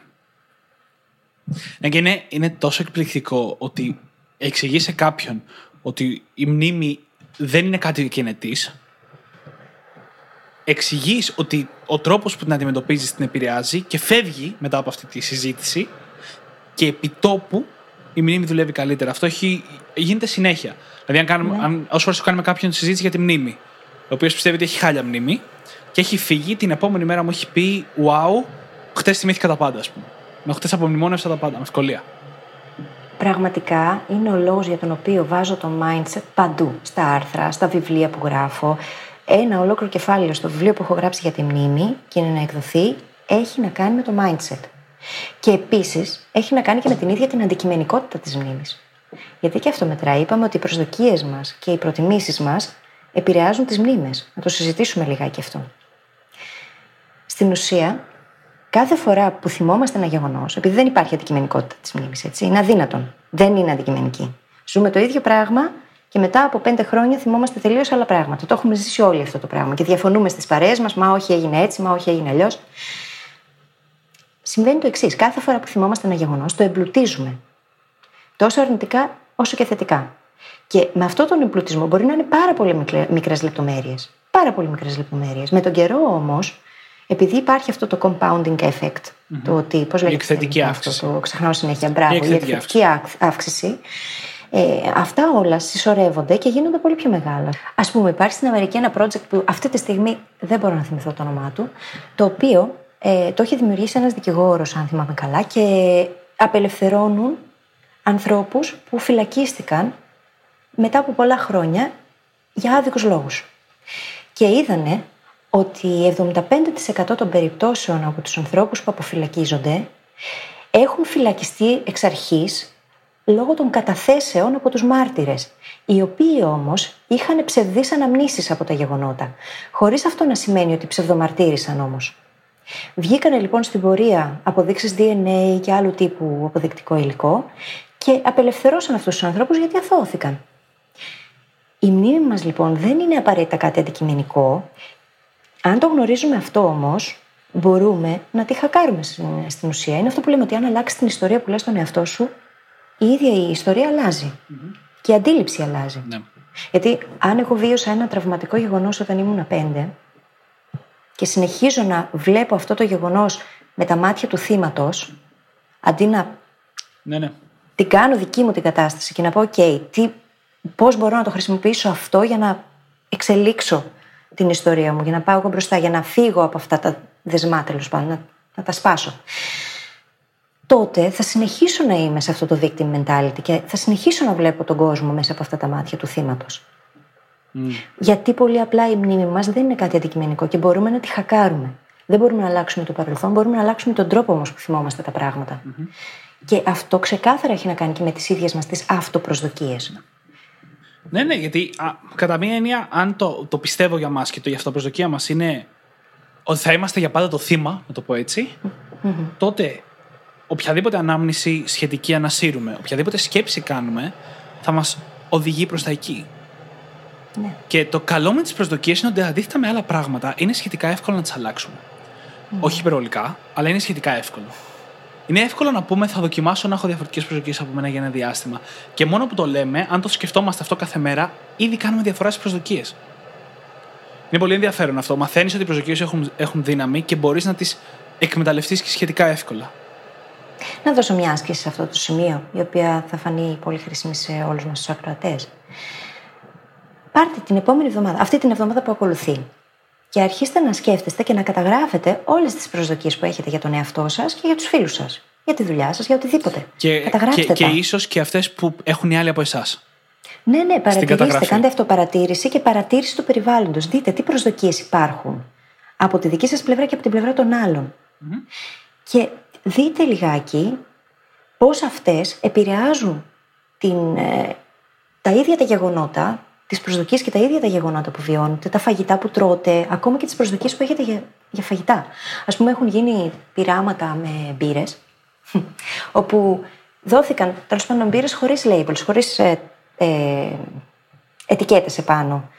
Ναι, και είναι, είναι τόσο εκπληκτικό ότι εξηγείς σε κάποιον ότι η μνήμη δεν είναι κάτι κινητής, εξηγείς ότι ο τρόπος που την αντιμετωπίζεις την επηρεάζει και φεύγει μετά από αυτή τη συζήτηση και επί τόπου η μνήμη δουλεύει καλύτερα. Αυτό έχει, γίνεται συνέχεια. Δηλαδή, αν, κάνουμε, ναι. αν όσο φορές κάνουμε κάποιον συζήτηση για τη μνήμη, ο οποίος πιστεύει ότι έχει χάλια μνήμη και έχει φύγει, την επόμενη μέρα μου έχει πει: Wow, χτες θυμήθηκα τα πάντα, ας πούμε. Με χτες απομνημόνευσα τα πάντα, με ευκολία
πραγματικά είναι ο λόγος για τον οποίο βάζω το mindset παντού. Στα άρθρα, στα βιβλία που γράφω. Ένα ολόκληρο κεφάλαιο στο βιβλίο που έχω γράψει για τη μνήμη και είναι να εκδοθεί, έχει να κάνει με το mindset. Και επίσης έχει να κάνει και με την ίδια την αντικειμενικότητα της μνήμης. Γιατί και αυτό μετράει. Είπαμε ότι οι προσδοκίες μας και οι προτιμήσεις μας επηρεάζουν τις μνήμες. Να το συζητήσουμε λιγάκι αυτό. Στην ουσία, κάθε φορά που θυμόμαστε ένα γεγονός, επειδή δεν υπάρχει αντικειμενικότητα της μνήμης, έτσι, είναι αδύνατον. Δεν είναι αντικειμενική. Ζούμε το ίδιο πράγμα και μετά από πέντε χρόνια θυμόμαστε τελείως άλλα πράγματα. Το έχουμε ζήσει όλοι αυτό το πράγμα και διαφωνούμε στις παρέες μας, μα όχι έγινε έτσι, μα όχι έγινε αλλιώς. Συμβαίνει το εξής. Κάθε φορά που θυμόμαστε ένα γεγονός, το εμπλουτίζουμε. Τόσο αρνητικά όσο και θετικά. Και με αυτόν τον εμπλουτισμό μπορεί να είναι πάρα πολύ μικρές λεπτομέρειες. Πάρα πολύ μικρές λεπτομέρειες. Με τον καιρό όμως επειδή υπάρχει αυτό το compounding effect, mm-hmm. το ότι. Πώς λέγεται.
Η εκθετική αύξηση.
το ξεχνάω συνέχεια. Μπράβο, η εκθετική, αύξηση. Ε, αυτά όλα συσσωρεύονται και γίνονται πολύ πιο μεγάλα. Α πούμε, υπάρχει στην Αμερική ένα project που αυτή τη στιγμή δεν μπορώ να θυμηθώ το όνομά του, το οποίο ε, το έχει δημιουργήσει ένας δικηγόρος, αν θυμάμαι καλά, και απελευθερώνουν ανθρώπους που φυλακίστηκαν μετά από πολλά χρόνια για άδικους λόγους. Και είδανε ότι 75% των περιπτώσεων από τους ανθρώπους που αποφυλακίζονται έχουν φυλακιστεί εξ αρχής λόγω των καταθέσεων από τους μάρτυρες, οι οποίοι όμως είχαν ψευδείς αναμνήσεις από τα γεγονότα, χωρίς αυτό να σημαίνει ότι ψευδομαρτύρησαν όμως. Βγήκανε λοιπόν στην πορεία αποδείξεις DNA και άλλου τύπου αποδεικτικό υλικό και απελευθερώσαν αυτούς τους ανθρώπους γιατί αθώθηκαν. Η μνήμη μας λοιπόν δεν είναι απαραίτητα κάτι αντικειμενικό, αν το γνωρίζουμε αυτό όμως, μπορούμε να τη χακάρουμε στην ουσία. Είναι αυτό που λέμε ότι αν αλλάξει την ιστορία που λες στον εαυτό σου, η ίδια η ιστορία Και η αντίληψη αλλάζει. Ναι. Γιατί αν εγώ βίωσα ένα τραυματικό γεγονός όταν ήμουν πέντε και συνεχίζω να βλέπω αυτό το γεγονός με τα μάτια του θύματος, αντί να
ναι, ναι.
την κάνω δική μου την κατάσταση και να πω, OK, πώς μπορώ να το χρησιμοποιήσω αυτό για να εξελίξω την ιστορία μου, για να πάω εγώ μπροστά, για να φύγω από αυτά τα δεσμά τέλος πάντων, να, να τα σπάσω. Τότε θα συνεχίσω να είμαι σε αυτό το victim mentality και θα συνεχίσω να βλέπω τον κόσμο μέσα από αυτά τα μάτια του θύματος. Γιατί πολύ απλά η μνήμη μας δεν είναι κάτι αντικειμενικό και μπορούμε να τη χακάρουμε. Δεν μπορούμε να αλλάξουμε το παρελθόν, μπορούμε να αλλάξουμε τον τρόπο όμως που θυμόμαστε τα πραγματα Και αυτό ξεκάθαρα έχει να κάνει και με τις ίδιες μας τις αυτοπροσδοκίες.
Ναι, ναι, γιατί α, κατά μία έννοια, αν το, το πιστεύω για μας και το, η αυτοπροσδοκία μας είναι ότι θα είμαστε για πάντα το θύμα, να το πω ετσι τότε οποιαδήποτε ανάμνηση σχετική ανασύρουμε, οποιαδήποτε σκέψη κάνουμε, θα μας οδηγεί προς τα εκεί.
Ναι.
Και το καλό με τις προσδοκίες είναι ότι αντίθετα με άλλα πράγματα, είναι σχετικά εύκολο να τις αλλάξουμε. Όχι υπερβολικά, αλλά είναι σχετικά εύκολο. Είναι εύκολο να πούμε θα δοκιμάσω να έχω διαφορετικές προσδοκίες από μένα για ένα διάστημα. Και μόνο που το λέμε, αν το σκεφτόμαστε αυτό κάθε μέρα, ήδη κάνουμε διαφορά στις προσδοκίες. Είναι πολύ ενδιαφέρον αυτό. Μαθαίνεις ότι οι προσδοκίες έχουν, έχουν δύναμη και μπορείς να τις εκμεταλλευτείς και σχετικά εύκολα.
Να δώσω μια άσκηση σε αυτό το σημείο, η οποία θα φανεί πολύ χρήσιμη σε όλους μας τους ακροατές. Πάρτε την επόμενη εβδομάδα, αυτή την εβδομάδα που ακολουθεί, και αρχίστε να σκέφτεστε και να καταγράφετε όλες τις προσδοκίες που έχετε για τον εαυτό σας και για τους φίλους σας. Για τη δουλειά σας, για οτιδήποτε.
Και,
Καταγράφτε
και, και
τα.
ίσως και αυτές που έχουν οι άλλοι από εσάς.
Ναι, ναι, παρατηρήστε.
καταγραφή.
Κάντε αυτοπαρατήρηση και παρατήρηση του περιβάλλοντος. Δείτε τι προσδοκίες υπάρχουν από τη δική σας πλευρά και από την πλευρά των άλλων. Και δείτε λιγάκι πώς αυτές επηρεάζουν την, ε, τα ίδια τα γεγονότα, τις προσδοκίες και τα ίδια τα γεγονότα που βιώνετε, τα φαγητά που τρώτε, ακόμα και τις προσδοκίες που έχετε για, για φαγητά. Α πούμε, έχουν γίνει πειράματα με μπύρες, όπου δόθηκαν τέλος πάντων μπύρες χωρίς labels, χωρίς ε, ε, ετικέτες επάνω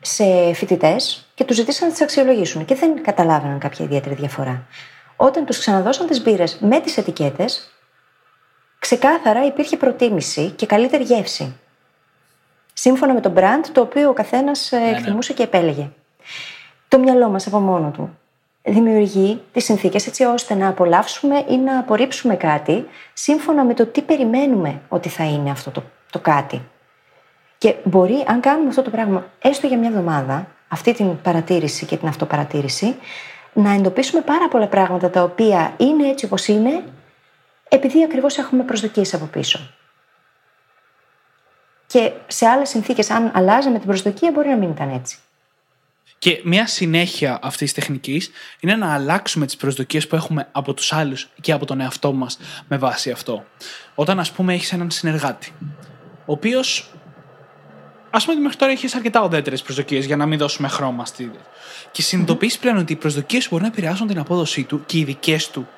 σε φοιτητές και τους ζητήσαν να τις αξιολογήσουν και δεν καταλάβαιναν κάποια ιδιαίτερη διαφορά. Όταν τους ξαναδώσαν τις μπύρες με τις ετικέτες, ξεκάθαρα υπήρχε προτίμηση και καλύτερη γεύση. Σύμφωνα με το brand το οποίο ο καθένας εκτιμούσε και επέλεγε. Το μυαλό μας από μόνο του δημιουργεί τις συνθήκες έτσι ώστε να απολαύσουμε ή να απορρίψουμε κάτι σύμφωνα με το τι περιμένουμε ότι θα είναι αυτό το, το κάτι. Και μπορεί, αν κάνουμε αυτό το πράγμα έστω για μια εβδομάδα, αυτή την παρατήρηση και την αυτοπαρατήρηση, να εντοπίσουμε πάρα πολλά πράγματα τα οποία είναι έτσι όπως είναι, επειδή ακριβώς έχουμε προσδοκίες από πίσω. Και σε άλλες συνθήκες, αν αλλάζαμε την προσδοκία, μπορεί να μην ήταν έτσι.
Και μια συνέχεια αυτής της τεχνικής είναι να αλλάξουμε τις προσδοκίες που έχουμε από τους άλλους και από τον εαυτό μας με βάση αυτό. Όταν, ας πούμε, έχεις έναν συνεργάτη, ο οποίος. Α πούμε ότι μέχρι τώρα έχει αρκετά ουδέτερε προσδοκίες για να μην δώσουμε χρώμα στη. Και συνειδητοποιείς πλέον ότι οι προσδοκίες σου μπορεί να επηρεάζουν την απόδοσή του και οι δικές του.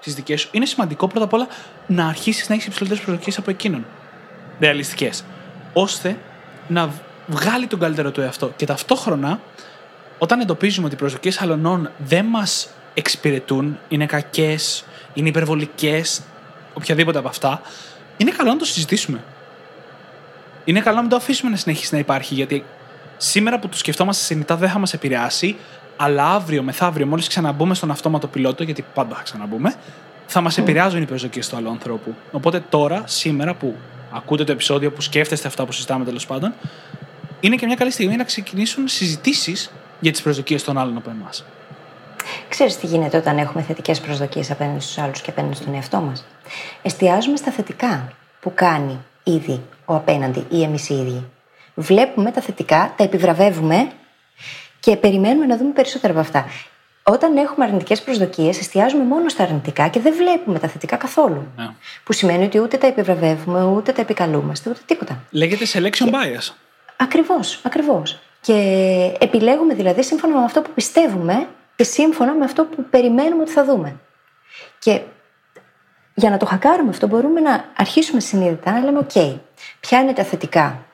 Τις δικές σου. Είναι σημαντικό πρώτα απ' όλα να αρχίσεις να έχεις υψηλότερες προσδοκίες από εκείνον. Ρεαλιστικές. Ώστε να βγάλει τον καλύτερο του εαυτό. Και ταυτόχρονα, όταν εντοπίζουμε ότι οι προσδοκίες άλλων δεν μας εξυπηρετούν, είναι κακές, είναι υπερβολικές, οποιαδήποτε από αυτά, είναι καλό να το συζητήσουμε. Είναι καλό να μην το αφήσουμε να συνεχίσει να υπάρχει, γιατί σήμερα που το σκεφτόμαστε συνειδητά δεν θα μας επηρεάσει, αλλά αύριο, μεθαύριο, μόλις ξαναμπούμε στον αυτόματο πιλότο, γιατί πάντα θα ξαναμπούμε, θα μας επηρεάζουν οι προσδοκίε του άλλου ανθρώπου. Οπότε τώρα, σήμερα που ακούτε το επεισόδιο, που σκέφτεστε αυτά που συζητάμε τέλος πάντων, είναι και μια καλή στιγμή να ξεκινήσουν συζητήσεις για τις προσδοκίες των άλλων από εμάς.
Ξέρεις τι γίνεται όταν έχουμε θετικές προσδοκίες απέναντι στους άλλους και απέναντι στον εαυτό μας; Εστιάζουμε στα θετικά που κάνει ήδη ο απέναντι ή εμείς οι ίδιοι. Βλέπουμε τα θετικά, τα επιβραβεύουμε και περιμένουμε να δούμε περισσότερα από αυτά. Όταν έχουμε αρνητικές προσδοκίες, εστιάζουμε μόνο στα αρνητικά και δεν βλέπουμε τα θετικά καθόλου.
Ναι.
Που σημαίνει ότι ούτε τα επιβραβεύουμε, ούτε τα επικαλούμαστε, ούτε τίποτα.
Λέγεται selection bias.
Ακριβώς, ακριβώς. Και επιλέγουμε δηλαδή σύμφωνα με αυτό που πιστεύουμε και σύμφωνα με αυτό που περιμένουμε ότι θα δούμε. Και για να το χακάρουμε αυτό, μπορούμε να αρχίσουμε συνείδητα να λέμε: OK, ποια είναι τα θετικά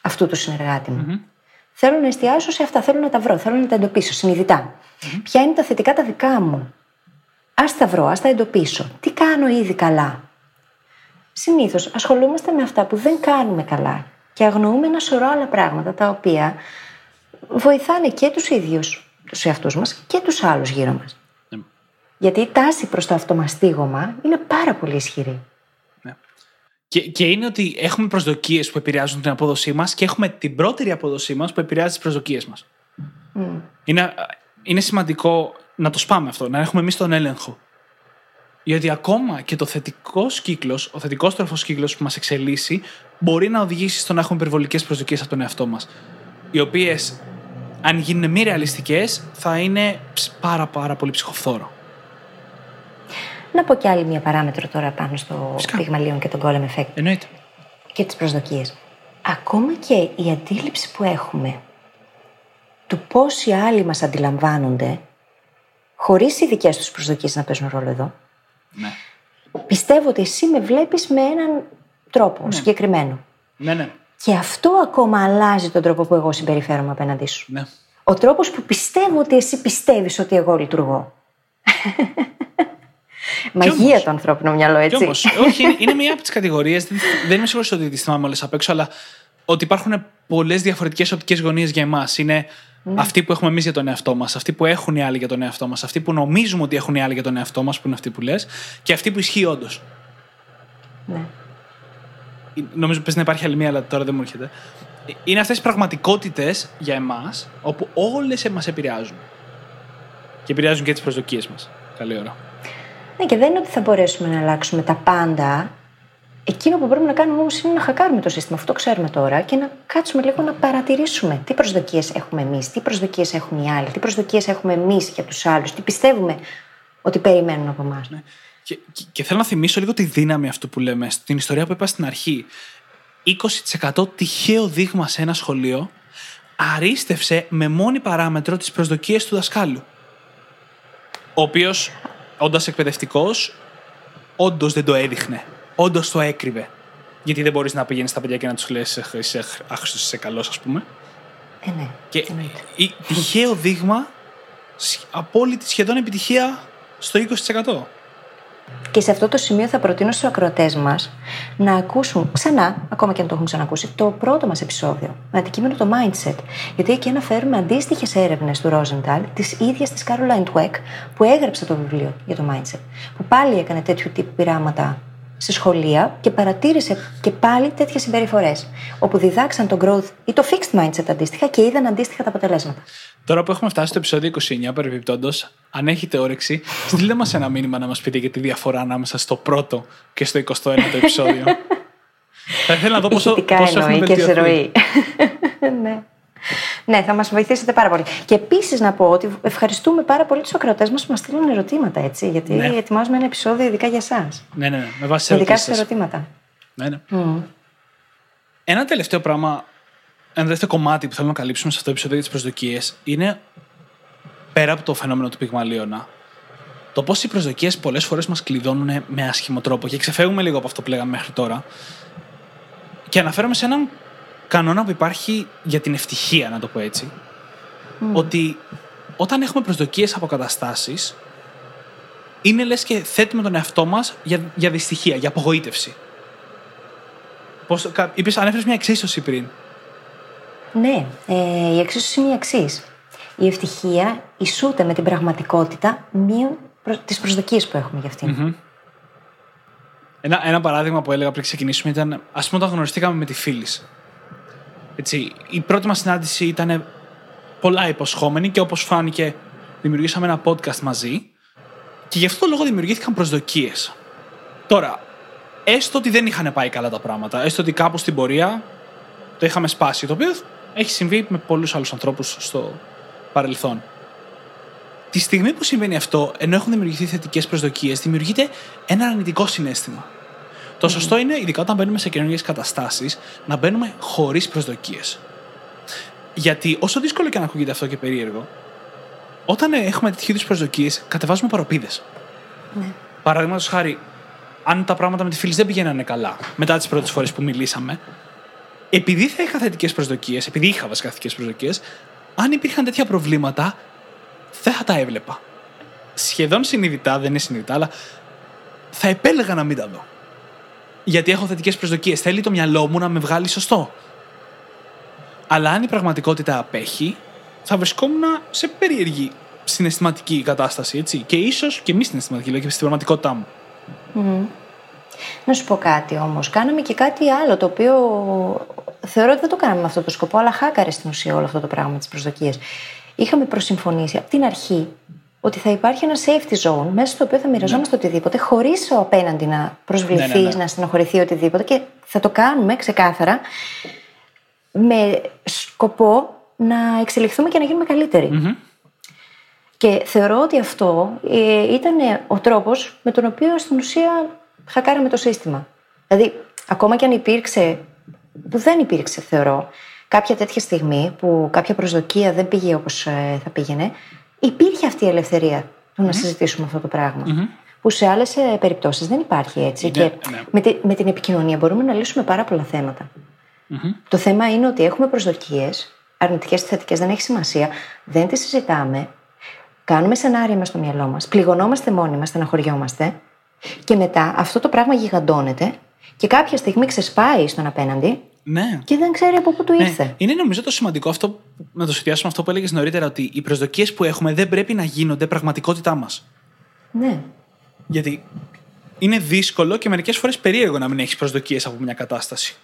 αυτού του συνεργάτη μου. Θέλω να εστιάσω σε αυτά, θέλω να τα βρω, θέλω να τα εντοπίσω συνειδητά. Ποια είναι τα θετικά τα δικά μου. Α τα βρω, ας τα εντοπίσω. Τι κάνω ήδη καλά. Συνήθως ασχολούμαστε με αυτά που δεν κάνουμε καλά και αγνοούμε ένα σωρό άλλα πράγματα τα οποία βοηθάνε και τους ίδιους τους εαυτούς μας και τους άλλους γύρω μας.
Ναι.
Γιατί η τάση προς το αυτομαστίγωμα είναι πάρα πολύ ισχυρή.
Ναι. Και, και είναι ότι έχουμε προσδοκίες που επηρεάζουν την απόδοσή μας και έχουμε την πρώτερη απόδοσή μας που επηρεάζει τις προσδοκίες μας. Είναι, είναι σημαντικό να το σπάμε αυτό, να έχουμε εμείς τον έλεγχο Γιατί ακόμα και το θετικός κύκλος, ο θετικός τροφός κύκλος που μας εξελίσσει, μπορεί να οδηγήσει στο να έχουμε υπερβολικέ προσδοκίες από τον εαυτό μας. Οι οποίες, αν γίνουν μη ρεαλιστικές, θα είναι πάρα, πάρα πολύ ψυχοφθόρο.
Να πω κι άλλη μια παράμετρο τώρα πάνω στο πυγμαλίον και τον golem effect.
Εννοείται.
Και τις προσδοκίες. Ακόμα και η αντίληψη που έχουμε του πώ οι άλλοι μας αντιλαμβάνονται, χωρίς οι δικές τους προσδοκίες να παίζουν ρόλο εδώ,
Ναι.
πιστεύω ότι εσύ με βλέπεις με έναν τρόπο συγκεκριμένο.
Ναι, ναι.
Και αυτό ακόμα αλλάζει τον τρόπο που εγώ συμπεριφέρομαι απέναντί σου.
ναι.
Ο τρόπος που πιστεύω ότι εσύ πιστεύεις ότι εγώ λειτουργώ. Μαγεία
όμως-
το ανθρώπινο μυαλό,
Κι
έτσι.
όμως, όχι, είναι- είναι μια από τις κατηγορίες. Δεν, δεν είμαι σίγουρος ότι τι θυμάμαι όλες απ' έξω, αλλά ότι υπάρχουν πολλές διαφορετικές οπτικές γωνίες για εμάς. Είναι
Ναι.
αυτοί που έχουμε εμείς για τον εαυτό μας, αυτοί που έχουν οι άλλοι για τον εαυτό μας, αυτοί που νομίζουμε ότι έχουν οι άλλοι για τον εαυτό μας, που είναι αυτοί που λες, και αυτοί που ισχύει όντως.
Ναι.
Νομίζω πες να υπάρχει άλλη μία, αλλά τώρα δεν μου έρχεται. Είναι αυτές οι πραγματικότητες για εμάς, όπου όλες μα επηρεάζουν. Και επηρεάζουν και τις προσδοκίες μας. Καλή ώρα.
Ναι, και δεν είναι ότι θα μπορέσουμε να αλλάξουμε τα πάντα. Εκείνο που πρέπει να κάνουμε όμως είναι να χακάρουμε το σύστημα, αυτό το ξέρουμε τώρα, και να κάτσουμε λίγο να παρατηρήσουμε τι προσδοκίες έχουμε εμείς, τι προσδοκίες έχουν οι άλλοι, τι προσδοκίες έχουμε εμείς για τους άλλους, τι πιστεύουμε ότι περιμένουν από εμάς.
Και, και, και θέλω να θυμίσω λίγο τη δύναμη αυτού που λέμε. Στην ιστορία που είπα στην αρχή. 20% τυχαίο δείγμα σε ένα σχολείο αρίστευσε με μόνη παράμετρο τις προσδοκίες του δασκάλου. Ο οποίος, όντας εκπαιδευτικός, όντως δεν το έδειχνε. Όντως το έκρυβε. Γιατί δεν μπορείς να πηγαίνεις στα παιδιά και να τους λες «Αχ, είσαι άχρηστος, είσαι καλός, ας πούμε.
Ε, ναι.
Και
εννοείται.
η, τυχαίο δείγμα, σχ- απόλυτη σχεδόν επιτυχία στο 20%.
Και σε αυτό το σημείο θα προτείνω στους ακροατές μας να ακούσουν ξανά, ακόμα και αν το έχουν ξανακούσει, το πρώτο μας επεισόδιο με αντικείμενο το mindset. Γιατί εκεί αναφέρουμε αντίστοιχες έρευνες του Rosenthal, τη ίδια της Caroline Dweck, που έγραψε το βιβλίο για το mindset. Που πάλι έκανε τέτοιου τύπου πειράματα σε σχολεία και παρατήρησε και πάλι τέτοιες συμπεριφορές. Όπου διδάξαν το growth ή το fixed mindset αντίστοιχα και είδαν αντίστοιχα τα αποτελέσματα.
Τώρα που έχουμε φτάσει στο επεισόδιο 29, παρεμπιπτόντως, αν έχετε όρεξη, στείλτε μας ένα μήνυμα να μας πείτε για τη διαφορά ανάμεσα στο πρώτο και στο 21ο επεισόδιο. Θα ήθελα να δω πόσο,
Ηχητικά
πόσο έχουμε
εννοεί και σε
βελτιωθεί.
ροή. ναι. Ναι, θα μας βοηθήσετε πάρα πολύ. Και επίσης να πω ότι ευχαριστούμε πάρα πολύ τους ακροατές μας που μας στείλουν ερωτήματα, έτσι. Γιατί
Ναι.
ετοιμάζουμε ένα επεισόδιο ειδικά για εσάς.
Ναι, ναι, ναι, με βάση τι
Ειδικά
ερωτήσεις.
σε ερωτήματα.
Ναι, ναι. Ένα τελευταίο πράγμα, ένα τελευταίο κομμάτι που θέλω να καλύψουμε σε αυτό το επεισόδιο για τις προσδοκίες είναι πέρα από το φαινόμενο του πυγμαλίωνα. Το πώς οι προσδοκίες πολλές φορές μας κλειδώνουν με άσχημο τρόπο και ξεφεύγουμε λίγο από αυτό που λέγαμε μέχρι τώρα. Και αναφέρομαι σε έναν κανόνα που υπάρχει για την ευτυχία, να το πω έτσι. Ότι όταν έχουμε προσδοκίες από καταστάσεις, είναι λες και θέτουμε τον εαυτό μας για, για δυστυχία, για απογοήτευση. Πώς, κα- είπες, ανέφερες μια εξίσωση πριν.
Ναι, ε, η εξίσωση είναι η εξής. Η ευτυχία ισούται με την πραγματικότητα μείον προ... τις προσδοκίες που έχουμε για αυτην
Ένα, ένα παράδειγμα που έλεγα πριν ξεκινήσουμε ήταν, ας πούμε, όταν γνωριστήκαμε με τη φίλη. Έτσι, η πρώτη μας συνάντηση ήταν πολλά υποσχόμενη και όπως φάνηκε, δημιουργήσαμε ένα podcast μαζί. Και γι' αυτό το λόγο δημιουργήθηκαν προσδοκίες. Τώρα, έστω ότι δεν είχαν πάει καλά τα πράγματα, έστω ότι κάπου στην πορεία το είχαμε σπάσει, το οποίο έχει συμβεί με πολλούς άλλους ανθρώπους στο παρελθόν. Τη στιγμή που συμβαίνει αυτό, ενώ έχουν δημιουργηθεί θετικές προσδοκίες, δημιουργείται ένα αρνητικό συνέστημα. Το σωστό είναι, ειδικά όταν μπαίνουμε σε καινούργιες καταστάσεις, να μπαίνουμε χωρίς προσδοκίες. Γιατί όσο δύσκολο και αν ακούγεται αυτό και περίεργο, όταν έχουμε τέτοιου είδους προσδοκίες, κατεβάζουμε παροπίδες.
Ναι.
Παραδείγματος χάρη, αν τα πράγματα με τη φίλη δεν πηγαίνανε καλά μετά τις πρώτες φορές που μιλήσαμε, επειδή θα είχα θετικές προσδοκίες, επειδή είχα βασικά θετικές προσδοκίες, αν υπήρχαν τέτοια προβλήματα, δεν θα τα έβλεπα. Σχεδόν συνειδητά, δεν είναι συνειδητά, αλλά θα επέλεγα να μην τα δω. Γιατί έχω θετικές προσδοκίες. Θέλει το μυαλό μου να με βγάλει σωστό. Αλλά αν η πραγματικότητα απέχει, θα βρισκόμουν σε περίεργη συναισθηματική κατάσταση, έτσι. Και ίσως και μη συναισθηματική, δηλαδή και στην πραγματικότητά μου.
Να σου πω κάτι όμως. Κάναμε και κάτι άλλο το οποίο θεωρώ ότι δεν το κάναμε με αυτό το σκοπό, αλλά χάκαρε στην ουσία όλο αυτό το πράγμα με τις προσδοκίες. Είχαμε προσυμφωνήσει από την αρχή ότι θα υπάρχει ένα safety zone μέσα στο οποίο θα μοιραζόμαστε οτιδήποτε, χωρίς ο απέναντι να προσβληθεί,
Ναι, ναι, ναι.
να στενοχωρηθεί οτιδήποτε και θα το κάνουμε ξεκάθαρα με σκοπό να εξελιχθούμε και να γίνουμε καλύτεροι. Και θεωρώ ότι αυτό ε, ήταν ο τρόπος με τον οποίο στην ουσία χακάραμε το σύστημα. Δηλαδή, ακόμα και αν υπήρξε, που δεν υπήρξε θεωρώ, κάποια τέτοια στιγμή που κάποια προσδοκία δεν πήγε όπως ε, θα πήγαινε, υπήρχε αυτή η ελευθερία του να συζητήσουμε αυτό το πραγμα Που σε άλλες ε, περιπτώσεις δεν υπάρχει έτσι.
Ναι,
και
ναι.
με, τη- με την επικοινωνία μπορούμε να λύσουμε πάρα πολλά θέματα. Το θέμα είναι ότι έχουμε προσδοκίες, αρνητικές ή θετικές, δεν έχει σημασία. Δεν τις συζητάμε. Κάνουμε σενάρια μες στο μυαλό μας. Πληγωνόμαστε μόνοι μας, στεναχωριόμαστε. Και μετά αυτό το πράγμα γιγαντώνεται και κάποια στιγμή ξεσπάει στον απέναντι
Ναι.
και δεν ξέρει από πού του
Ναι,
ήρθε.
Είναι νομίζω το σημαντικό αυτό, να το συνδυάσουμε αυτό που έλεγες νωρίτερα, ότι οι προσδοκίες που έχουμε δεν πρέπει να γίνονται πραγματικότητά μας.
Ναι.
Γιατί είναι δύσκολο και μερικές φορές περίεργο να μην έχεις προσδοκίες από μια κατάσταση.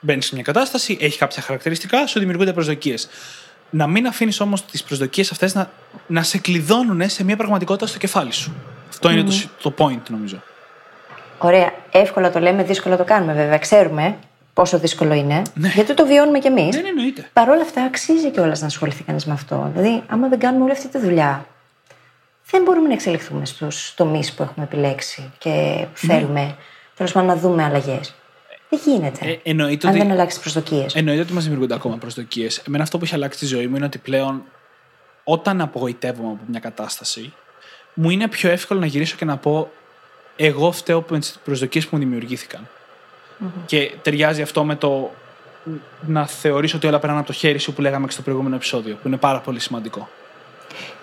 Μπαίνεις σε μια κατάσταση, έχει κάποια χαρακτηριστικά, σου δημιουργούνται προσδοκίες. Να μην αφήνεις όμως τις προσδοκίες αυτές να, να σε κλειδώνουν σε μια πραγματικότητα στο κεφάλι σου. Αυτό είναι το, σ- το point, νομίζω.
Ωραία. Εύκολα το λέμε, δύσκολα το κάνουμε βέβαια. Ξέρουμε πόσο δύσκολο είναι. Γιατί το βιώνουμε κι εμείς.
Ναι, ναι, εννοείται.
Παρ' όλα αυτά, αξίζει κιόλας να ασχοληθεί κανείς με αυτό. Δηλαδή, άμα δεν κάνουμε όλη αυτή τη δουλειά, δεν μπορούμε να εξελιχθούμε στους τομείς που έχουμε επιλέξει και θέλουμε τέλος πάντων να δούμε αλλαγές. Δεν γίνεται.
Ε, εννοείται
αν
ότι-
δεν αλλάξεις προσδοκίες.
Εννοείται ότι μας δημιουργούνται ακόμα προσδοκίες. Εμένα αυτό που έχει αλλάξει τη ζωή μου είναι ότι πλέον όταν απογοητεύομαι από μια κατάσταση, μου είναι πιο εύκολο να γυρίσω και να πω εγώ φταίω με τις προσδοκίες που μου δημιουργηθηκαν Και ταιριάζει αυτό με το να θεωρήσω ότι όλα περνάνε από το χέρι σου που λέγαμε και στο προηγούμενο επεισόδιο, που είναι πάρα πολύ σημαντικό.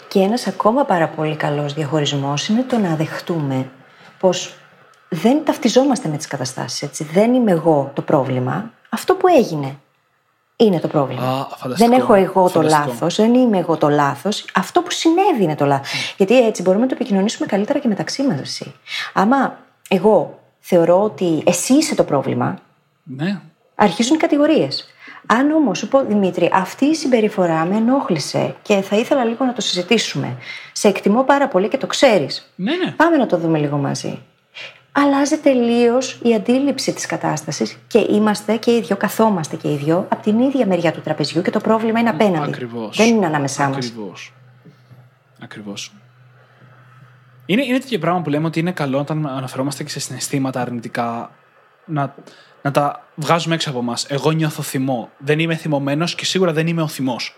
Και ένας ακόμα πάρα πολύ καλός διαχωρισμός είναι το να δεχτούμε πως δεν ταυτιζόμαστε με τις καταστάσεις. Δεν είμαι εγώ το πρόβλημα. Αυτό που έγινε είναι το πρόβλημα.
Α, φανταστικό.
δεν έχω εγώ το
Φανταστικό.
λάθος, δεν είμαι εγώ το λάθος. Αυτό που συνέβη είναι το λάθος. Γιατί έτσι μπορούμε να το επικοινωνήσουμε καλύτερα και μεταξύ μας. Εσύ. Άμα εγώ θεωρώ ότι εσύ είσαι το πρόβλημα,
Ναι.
αρχίζουν οι κατηγορίες. Αν όμως σου πω, Δημήτρη, αυτή η συμπεριφορά με ενόχλησε και θα ήθελα λίγο να το συζητήσουμε. Σε εκτιμώ πάρα πολύ και το ξέρεις.
Ναι, ναι.
Πάμε να το δούμε λίγο μαζί. Αλλάζει τελείως η αντίληψη της κατάστασης και είμαστε και οι δυο, καθόμαστε και οι δυο από την ίδια μεριά του τραπεζιού και το πρόβλημα είναι απέναντι.
Ακριβώς.
Δεν είναι ανάμεσά μας.
Ακριβώς. Ακριβώς. Είναι, είναι τέτοιο πράγμα που λέμε ότι είναι καλό όταν αναφερόμαστε και σε συναισθήματα αρνητικά να, να τα βγάζουμε έξω από εμά. Εγώ νιώθω θυμό. Δεν είμαι θυμωμένος και σίγουρα δεν είμαι ο θυμός.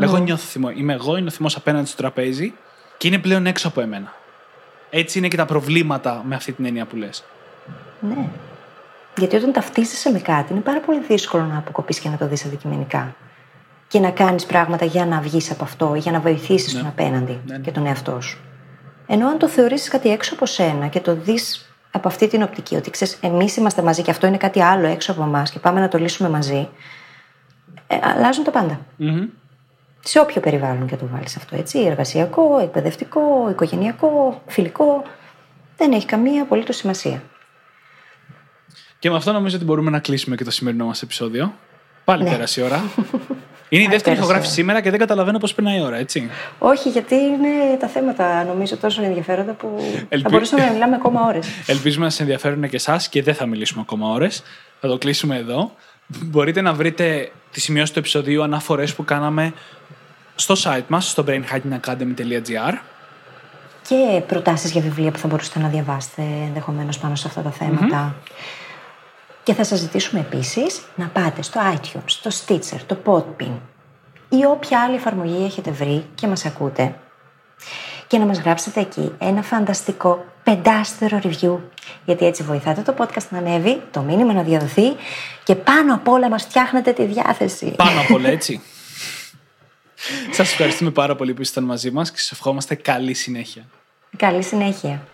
Εγώ νιώθω θυμό. Είμαι εγώ, είναι ο θυμός απέναντι στο τραπέζι και είναι πλέον έξω από εμένα. Έτσι είναι και τα προβλήματα με αυτή την έννοια που λες.
Ναι. Γιατί όταν ταυτίζεσαι με κάτι, είναι πάρα πολύ δύσκολο να αποκοπείς και να το δεις αντικειμενικά. Και να κάνεις πράγματα για να βγεις από αυτό ή για να βοηθήσεις τον απέναντι
Ναι, ναι.
και τον εαυτό σου. Ενώ αν το θεωρήσεις κάτι έξω από σένα και το δεις από αυτή την οπτική, ότι ξέρεις, εμείς είμαστε μαζί και αυτό είναι κάτι άλλο έξω από εμάς και πάμε να το λύσουμε μαζί, ε, αλλάζουν τα πάντα. Σε όποιο περιβάλλον και το βάλεις αυτό, έτσι. Εργασιακό, εκπαιδευτικό, οικογενειακό, φιλικό. Δεν έχει καμία απολύτως σημασία.
Και με αυτό νομίζω ότι μπορούμε να κλείσουμε και το σημερινό μας επεισόδιο. Πάλι
Ναι.
πέρασε η ώρα. Είναι η δεύτερη
πέρασε η
ηχογράφηση
ώρα.
σήμερα και δεν καταλαβαίνω πώς περνάει η ώρα, έτσι.
Όχι, γιατί είναι τα θέματα νομίζω τόσο ενδιαφέροντα που θα
Ελπι-
μπορούσαμε να μιλάμε ακόμα ώρες.
Ελπίζουμε να σας ενδιαφέρουν και εσάς και δεν θα μιλήσουμε ακόμα ώρες. Θα το κλείσουμε εδώ. Μπορείτε να βρείτε τη σημειώση του επεισοδίου αναφορές που κάναμε στο site μας, στο brainhackingacademy.gr.
Και προτάσεις για βιβλία που θα μπορούσατε να διαβάσετε ενδεχομένως πάνω σε αυτά τα θεματα Και θα σας ζητήσουμε επίσης να πάτε στο iTunes, στο Stitcher, το Podbean ή όποια άλλη εφαρμογή έχετε βρει και μας ακούτε και να μας γράψετε εκεί ένα φανταστικό πεντάστερο review γιατί έτσι βοηθάτε το podcast να ανέβει, το μήνυμα να διαδοθεί και πάνω απ' όλα μας φτιάχνετε τη διάθεση.
Πάνω απ' όλα, έτσι. Σας ευχαριστούμε πάρα πολύ που ήσασταν μαζί μας και σας ευχόμαστε καλή συνέχεια.
Καλή συνέχεια.